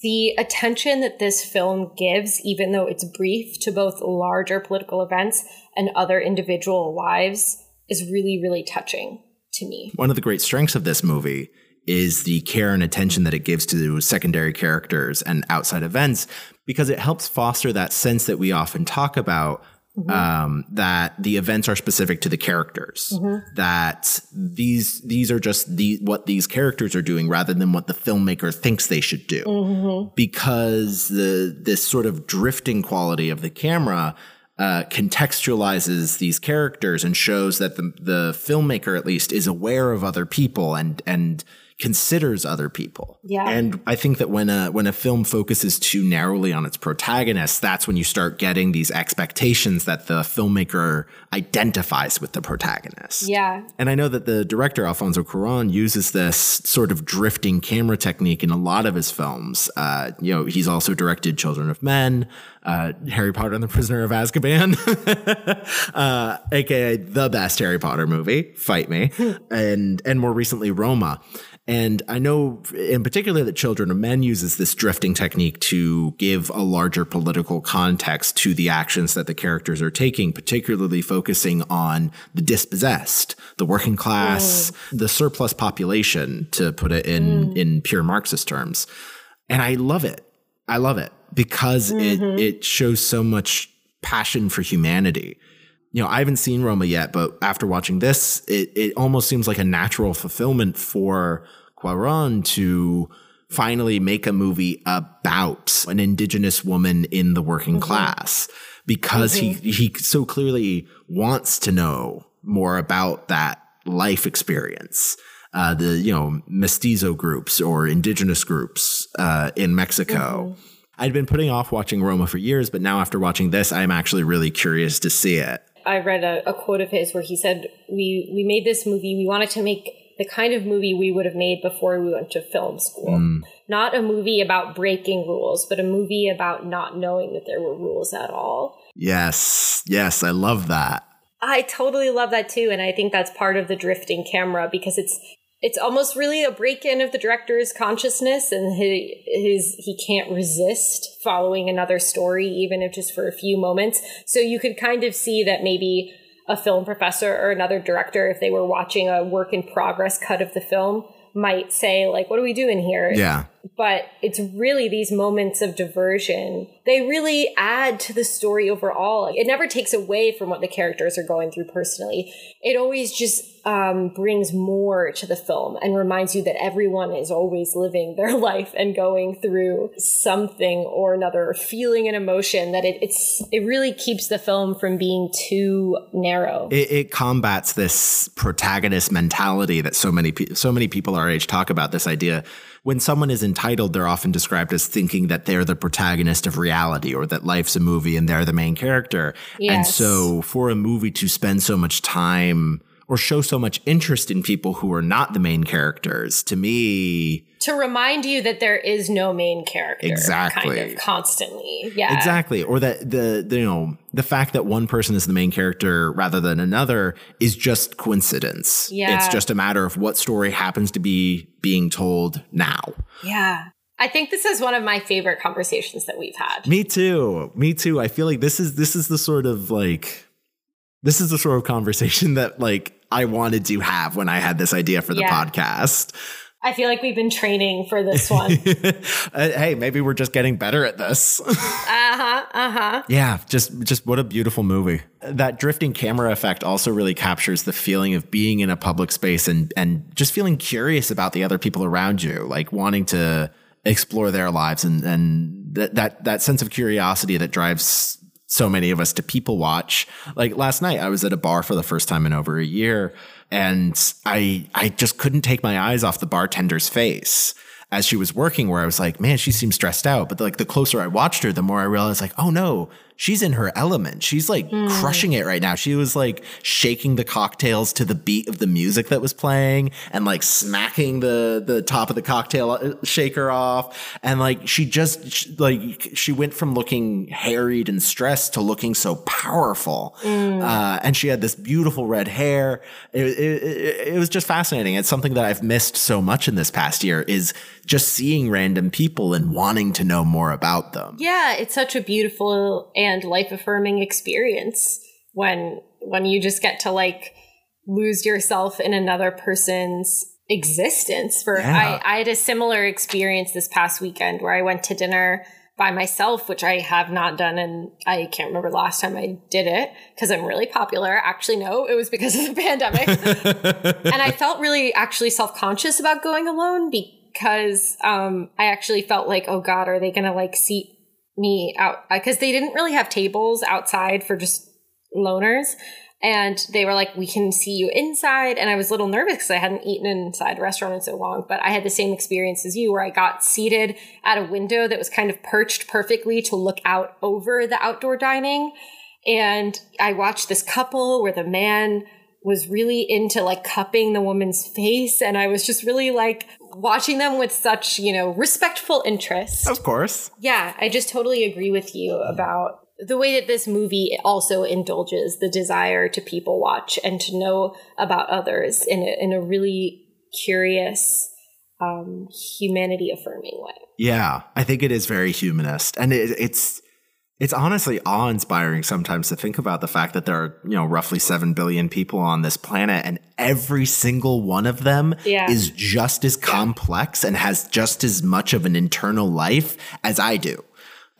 The attention that this film gives, even though it's brief, to both larger political events and other individual lives, is really, really touching to me. One of the great strengths of this movie is the care and attention that it gives to secondary characters and outside events because it helps foster that sense that we often talk about Mm-hmm. Um, that the events are specific to the characters. Mm-hmm. That these these are just the what these characters are doing rather than what the filmmaker thinks they should do. Mm-hmm. Because the this sort of drifting quality of the camera uh, contextualizes these characters and shows that the the filmmaker at least is aware of other people and and considers other people. Yeah. And I think that when a when a film focuses too narrowly on its protagonist, that's when you start getting these expectations that the filmmaker identifies with the protagonist. Yeah. And I know that the director Alfonso Cuarón uses this sort of drifting camera technique in a lot of his films. Uh, you know, he's also directed Children of Men, uh, Harry Potter and the Prisoner of Azkaban, uh, aka the best Harry Potter movie, Fight Me, and and more recently Roma. And I know in particular that Children of Men uses this drifting technique to give a larger political context to the actions that the characters are taking, particularly focusing on the dispossessed, the working class, the surplus population, to put it in, mm. in pure Marxist terms. And I love it. I love it because mm-hmm. it, it shows so much passion for humanity you know, I haven't seen Roma yet, but after watching this, it, it almost seems like a natural fulfillment for Cuarón to finally make a movie about an indigenous woman in the working mm-hmm. class because mm-hmm. he he so clearly wants to know more about that life experience. Uh, the you know mestizo groups or indigenous groups uh, in Mexico. Mm-hmm. I'd been putting off watching Roma for years, but now after watching this, I'm actually really curious to see it. I read a, a quote of his where he said, "We we made this movie. We wanted to make the kind of movie we would have made before we went to film school. Mm. Not a movie about breaking rules, but a movie about not knowing that there were rules at all. Yes, yes, I love that. I totally love that too, and I think that's part of the drifting camera because it's it's almost really a break-in of the director's consciousness and his, his he can't resist following another story even if just for a few moments so you could kind of see that maybe a film professor or another director, if they were watching a work in progress cut of the film, might say, like, what are we doing here? Yeah. But it's really these moments of diversion. They really add to the story overall. It never takes away from what the characters are going through personally. It always just um, brings more to the film and reminds you that everyone is always living their life and going through something or another, feeling an emotion that it, it's it really keeps the film from being too narrow. It, it combats this protagonist mentality that so many so many people our age talk about. This idea when someone is entitled, they're often described as thinking that they're the protagonist of reality or that life's a movie and they're the main character. Yes. And so for a movie to spend so much time or show so much interest in people who are not the main characters. To me, to remind you that there is no main character Exactly. kind of constantly yeah Exactly. Or that the, the you know the fact that one person is the main character rather than another is just coincidence. Yeah. It's just a matter of what story happens to be being told now. yeah i think this is one of my favorite conversations that we've had Me too. Me too. I feel like this is this is the sort of like this is the sort of conversation that like I wanted to have when I had this idea for the Yeah. podcast. i feel like we've been training for this one Uh, hey, maybe we're just getting better at this. uh-huh uh-huh Yeah, just just what a beautiful movie. That drifting camera effect also really captures the feeling of being in a public space and and just feeling curious about the other people around you, like wanting to explore their lives and and that that that sense of curiosity that drives so many of us to people watch. Like last night I was at a bar for the first time in over a year and I I just couldn't take my eyes off the bartender's face as she was working where I was like, man, she seems stressed out. But like the closer I watched her, the more I realized like, oh no, she's in her element. She's like crushing it right now. She was like shaking the cocktails to the beat of the music that was playing and like smacking the the top of the cocktail uh, shaker off. And like she just sh- like she went from looking harried and stressed to looking so powerful. Uh, and she had this beautiful red hair. It, it, it, it was just fascinating. It's something that I've missed so much in this past year is just seeing random people and wanting to know more about them. yeah it's such a beautiful and life affirming experience when when you just get to like lose yourself in another person's existence for Yeah. I, I had a similar experience this past weekend where i went to dinner by myself which i have not done and i can't remember the last time i did it because i'm really popular actually no it was because of the pandemic and I felt really actually self conscious about going alone because um, I actually felt like, oh God, are they going to like seat me out? Uh, because they didn't really have tables outside for just loners. And they were like, we can see you inside. And I was a little nervous because I hadn't eaten inside a restaurant in so long. But I had the same experience as you where I got seated at a window that was kind of perched perfectly to look out over the outdoor dining. And I watched this couple where the man was really into like cupping the woman's face. And I was just really like watching them with such, you know, respectful interest. Of course. Yeah, I just totally agree with you about the way that this movie also indulges the desire to people watch and to know about others in a, in a really curious, um, humanity affirming way. Yeah, I think it is very humanist, and it, it's it's honestly awe inspiring sometimes to think about the fact that there are you know roughly seven billion people on this planet, and every single one of them Yeah. is just as complex and has just as much of an internal life as I do,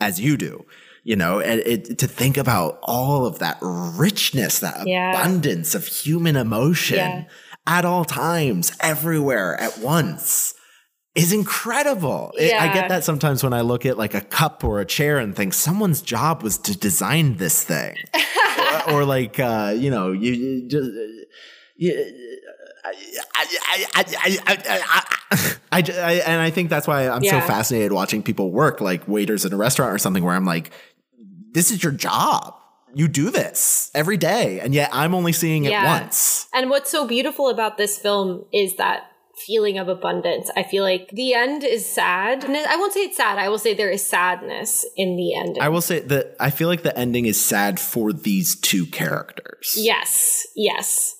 as you do. You know, and it, to think about all of that richness, that Yeah. abundance of human emotion Yeah. at all times, everywhere at once is incredible. Yeah. It, I get that sometimes when I look at like a cup or a chair and think someone's job was to design this thing, or, or, like uh, you know you, you just. You, I, I, I, and I think that's why I'm yeah. so fascinated watching people work, like waiters in a restaurant or something, where I'm like, this is your job. You do this every day, and yet I'm only seeing yeah. it once. And what's so beautiful about this film is that feeling of abundance. I feel like the end is sad. I won't say it's sad. I will say there is sadness in the end. I will say that I feel like the ending is sad for these two characters. Yes, yes.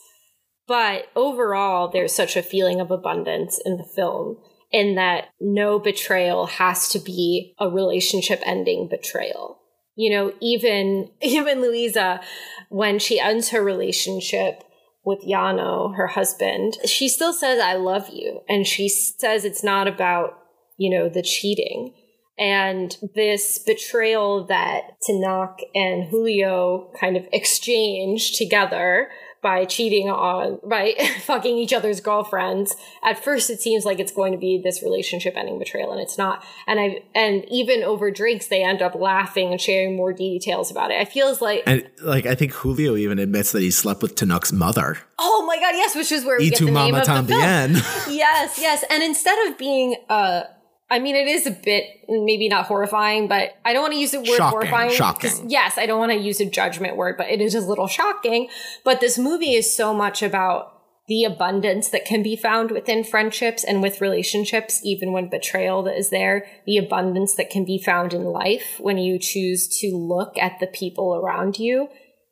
But overall, there's such a feeling of abundance in the film, in that no betrayal has to be a relationship ending betrayal. You know, even even Luisa, when she ends her relationship with Jano, her husband, she still says, I love you. And she says it's not about, you know, the cheating. And this betrayal that Tenoch and Julio kind of exchange together by cheating on, by fucking each other's girlfriends. At first, it seems like it's going to be this relationship ending betrayal, and it's not. And I, and even over drinks, they end up laughing and sharing more details about it. It feels like, And like I think Julio even admits that he slept with Tenoch's mother. oh my god, yes, which is where we Y get the name mama of the film. yes, yes. And instead of being a I mean, it is a bit maybe not horrifying, but I don't want to use the word Shocking, horrifying. shocking. Yes, I don't want to use a judgment word, but it is a little shocking. But this movie is so much about the abundance that can be found within friendships and with relationships, even when betrayal that is there, the abundance that can be found in life when you choose to look at the people around you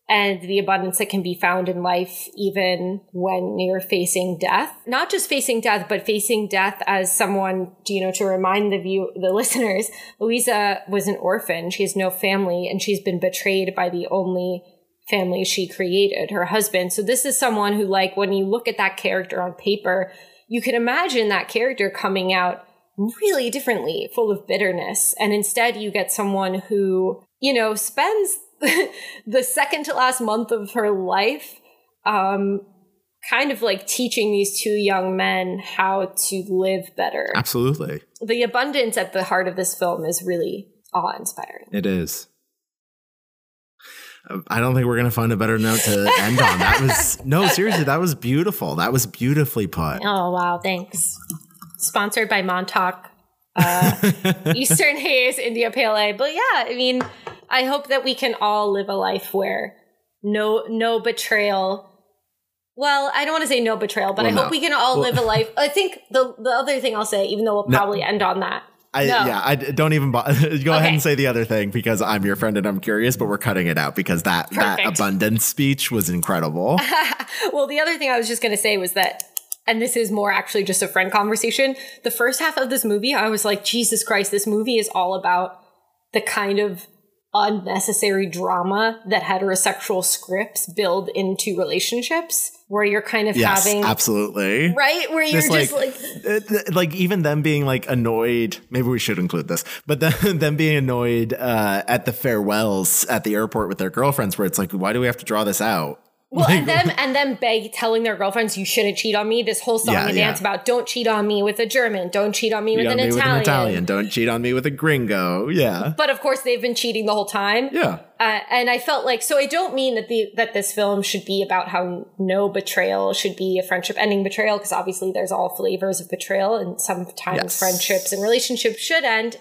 and the abundance that can be found in life even when you're facing death. Not just facing death but facing death as someone you know to remind the view the listeners Luisa was an orphan. She has no family and she's been betrayed by the only family she created her husband. So this is someone who like when you look at that character on paper you can imagine that character coming out really differently full of bitterness. And instead you get someone who you know spends the second to last month of her life um kind of like teaching these two young men how to live better Absolutely. the abundance at the heart of this film is really awe-inspiring It is. Uh, I don't think we're going to find a better note to end on. That was, no, seriously, that was beautiful. That was beautifully put. oh wow thanks sponsored by montauk uh, eastern haze india pale ale but yeah i mean i hope that we can all live a life where no no betrayal well i don't want to say no betrayal but Well, i hope we can all Well- live a life i think the the other thing i'll say even though we'll No. probably end on that I, No. Yeah, I don't even bo- go ahead and say the other thing because I'm your friend and I'm curious, but we're cutting it out because that that abundance speech was incredible. well, the other thing I was just going to say was that, and this is more actually just a friend conversation. The first half of this movie, I was like, Jesus Christ, this movie is all about the kind of unnecessary drama that heterosexual scripts build into relationships, where you're kind of yes, having. absolutely. Right, where you're This, just like, like, uh, like even them being like annoyed. Maybe we should include this, but then them being annoyed uh, at the farewells at the airport with their girlfriends, where it's like, why do we have to draw this out? Well, and them and them beg telling their girlfriends, "You shouldn't cheat on me." This whole song Yeah, and yeah. dance about don't cheat on me with a German, don't cheat on me Cheat with on an me with Italian. an Italian. Don't cheat on me with a gringo. Yeah, But of course, they've been cheating the whole time. yeah. Uh, and I felt like so. I don't mean that the that this film should be about how no betrayal should be a friendship ending betrayal because obviously there's all flavors of betrayal and sometimes Yes. friendships and relationships should end.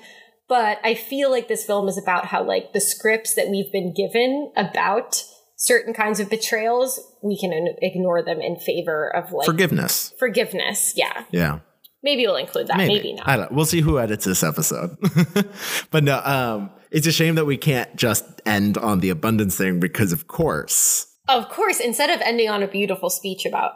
But I feel like this film is about how like the scripts that we've been given about certain kinds of betrayals we can ignore them in favor of like Forgiveness. forgiveness. Yeah, Yeah. maybe we'll include that. Maybe, not. I don't. We'll see who edits this episode. but no, um, it's a shame that we can't just end on the abundance thing because, of course, Of course, instead of ending on a beautiful speech about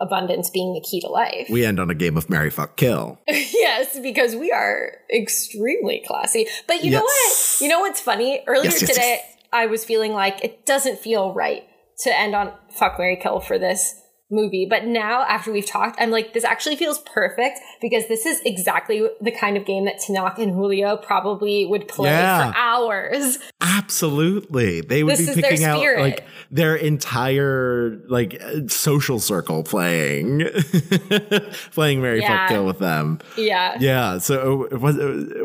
abundance being the key to life. we end on a game of Mary Fuck Kill. yes, because we are extremely classy. But you know what? You know what's funny? Earlier Yes, yes, today, yes. I was feeling like it doesn't feel right to end on fuck Mary Kill for this movie. But now, after we've talked, I'm like, this actually feels perfect because this is exactly the kind of game that Tenoch and Julio probably would play Yeah. for hours. Absolutely, they would This be picking out like their entire like uh, social circle playing, playing Mary Yeah. Fuck Kill with them. Yeah. Yeah. So uh, what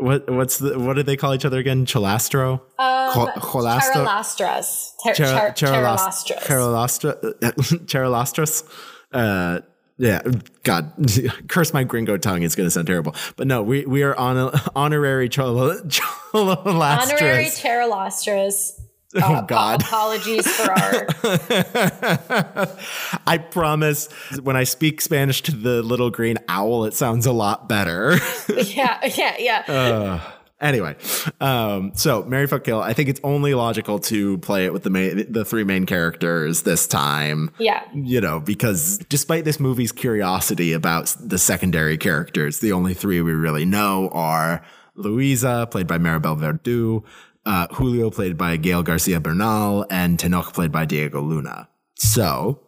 what what's the what do they call each other again? Cholastro. Um, Cho- Cholastro. Charolastras. Ter- Char- char- Charolast- Charolastras. Charolastras. Uh, yeah, God, curse my gringo tongue. It's going to sound terrible. But no, we, we are on honorary Cholo, Cholastras. Honorary Charolastras. Oh, Uh, God. Apologies for our. I promise when I speak Spanish to the little green owl, it sounds a lot better. yeah, yeah, yeah. Anyway, um, so Mary Fuck Kill, I think it's only logical to play it with the main, the three main characters this time. yeah. You know, because despite this movie's curiosity about the secondary characters, the only three we really know are Luisa, played by Maribel Verdú, uh, Julio, played by Gael Garcia Bernal, and Tenoch, played by Diego Luna. So,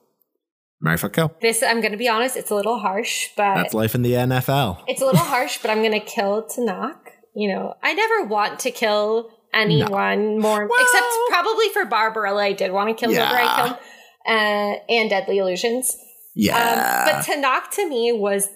Mary Fuck Kill. This, I'm going to be honest, it's a little harsh, but That's life in the NFL. it's a little harsh, but I'm going to kill Tenoch. You know, I never want to kill anyone more, except probably for Barbarella. I did want to kill I Yeah. killed, uh, and Deadly Illusions. Yeah. Um, but Tenoch to me was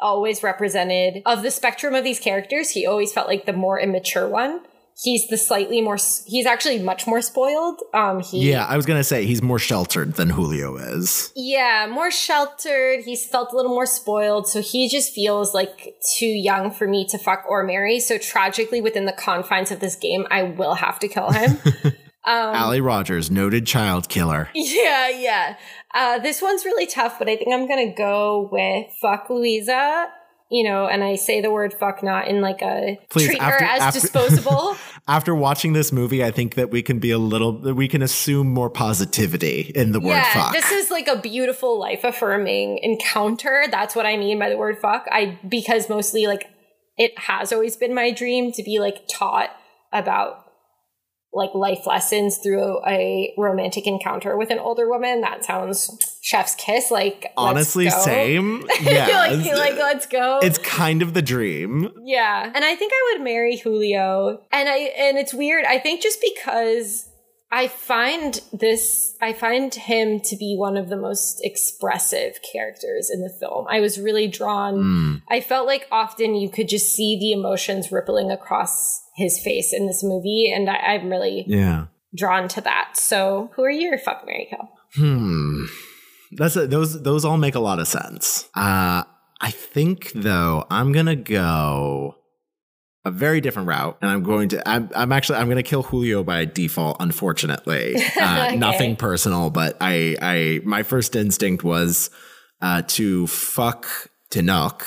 always represented of the spectrum of these characters. He always felt like the more immature one. He's the slightly more he's actually much more spoiled. Um he Yeah, I was gonna say he's more sheltered than Julio is. yeah more sheltered. He's felt a little more spoiled so he just feels like too young for me to fuck or marry. So tragically within the confines of this game i will have to kill him. Um, Alli Rogers, noted child killer. yeah yeah. Uh this one's really tough but i think i'm gonna go with fuck Luisa you know and i say the word fuck not in like a Please, treat after- her as after- disposable After watching this movie, I think that we can be a little, we can assume more positivity in the word yeah, fuck. this is like a beautiful life affirming encounter. That's what I mean by the word fuck. I because mostly like it has always been my dream to be like taught about like life lessons through a romantic encounter with an older woman. That sounds chef's kiss. Like let's Honestly, go. same. Yeah. like, like let's go. it's kind of the dream. Yeah. And I think I would marry Julio. And I and it's weird. I think just because I find this I find him to be one of the most expressive characters in the film. I was really drawn. Hmm. I felt like often you could just see the emotions rippling across his face in this movie and I, I'm really Yeah. drawn to that. So who are you your fuck Mary Kill? Hmm. That's a, those those all make a lot of sense. Uh I think though I'm gonna go a very different route, and I'm going to I'm I'm actually I'm gonna kill Julio by default. Unfortunately, uh, Okay. nothing personal, but I I my first instinct was uh, to fuck Tenoch.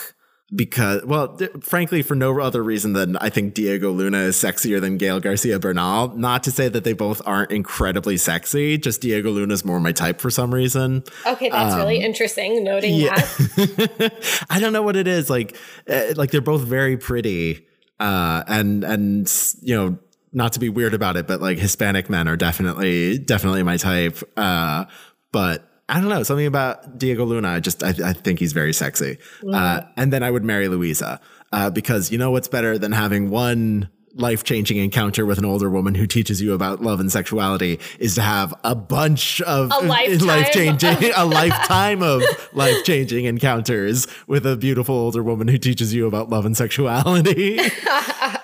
Because, well, th- frankly, for no other reason than I think Diego Luna is sexier than Gael Garcia Bernal. Not to say that they both aren't incredibly sexy, just Diego Luna's more my type for some reason. Okay, that's really interesting. Noting Um, Yeah. that. I don't know what it is. Like, uh, like they're both very pretty, uh, and and you know, not to be weird about it, but like Hispanic men are definitely definitely my type. Uh, but I don't know something about Diego Luna. I just I, I think he's very sexy. Uh, and then I would marry Luisa uh, because you know what's better than having one life changing encounter with an older woman who teaches you about love and sexuality is to have a bunch of life changing a lifetime of life changing encounters with a beautiful older woman who teaches you about love and sexuality.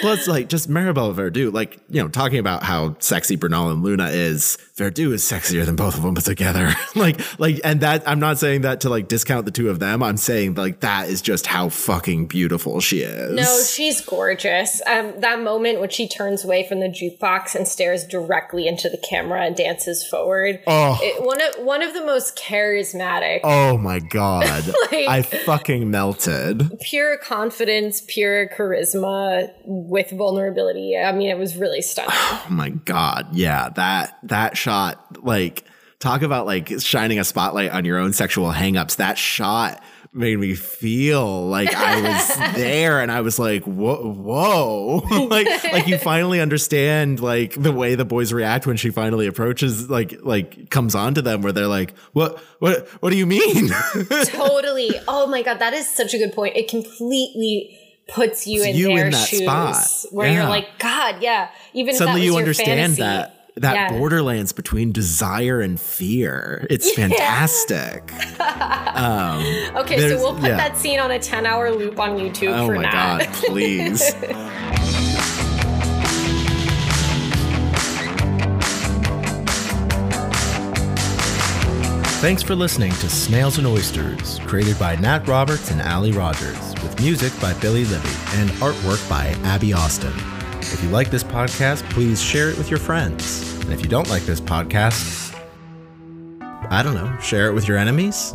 Plus, like just Maribel Verdú, like you know, talking about how sexy Bernal and Luna is. Verdú is sexier than both of them put together. like, like, and that I'm not saying that to like discount the two of them. I'm saying like that is just how fucking beautiful she is. No, she's gorgeous. Um, that moment when she turns away from the jukebox and stares directly into the camera and dances forward. Oh. It- one of one of the most charismatic, Oh my god, Like- I fucking melted. pure confidence, pure charisma with vulnerability. I mean, it was really stunning. Oh my god, yeah, that that shot, like, talk about like shining a spotlight on your own sexual hangups. That shot made me feel like I was there, and I was like, whoa, whoa, like, like you finally understand like the way the boys react when she finally approaches, like, like comes onto them, where they're like, what, what, what do you mean? totally. Oh my god, that is such a good point. It completely puts you It's in you in their that shoes, spot. where Yeah. you're like, God, yeah. Even if Suddenly you understand fantasy. that that Yeah. borderlands between desire and fear. It's fantastic. um, Okay, so we'll put that scene on a 10 hour loop on YouTube Oh for my Nat. god, please. Thanks for listening to Snails and Oysters, created by Nat Roberts and Alli Rogers, music by Billy Libby and artwork by Abby Austin. If you like this podcast, please share it with your friends. And if you don't like this podcast, I don't know, share it with your enemies?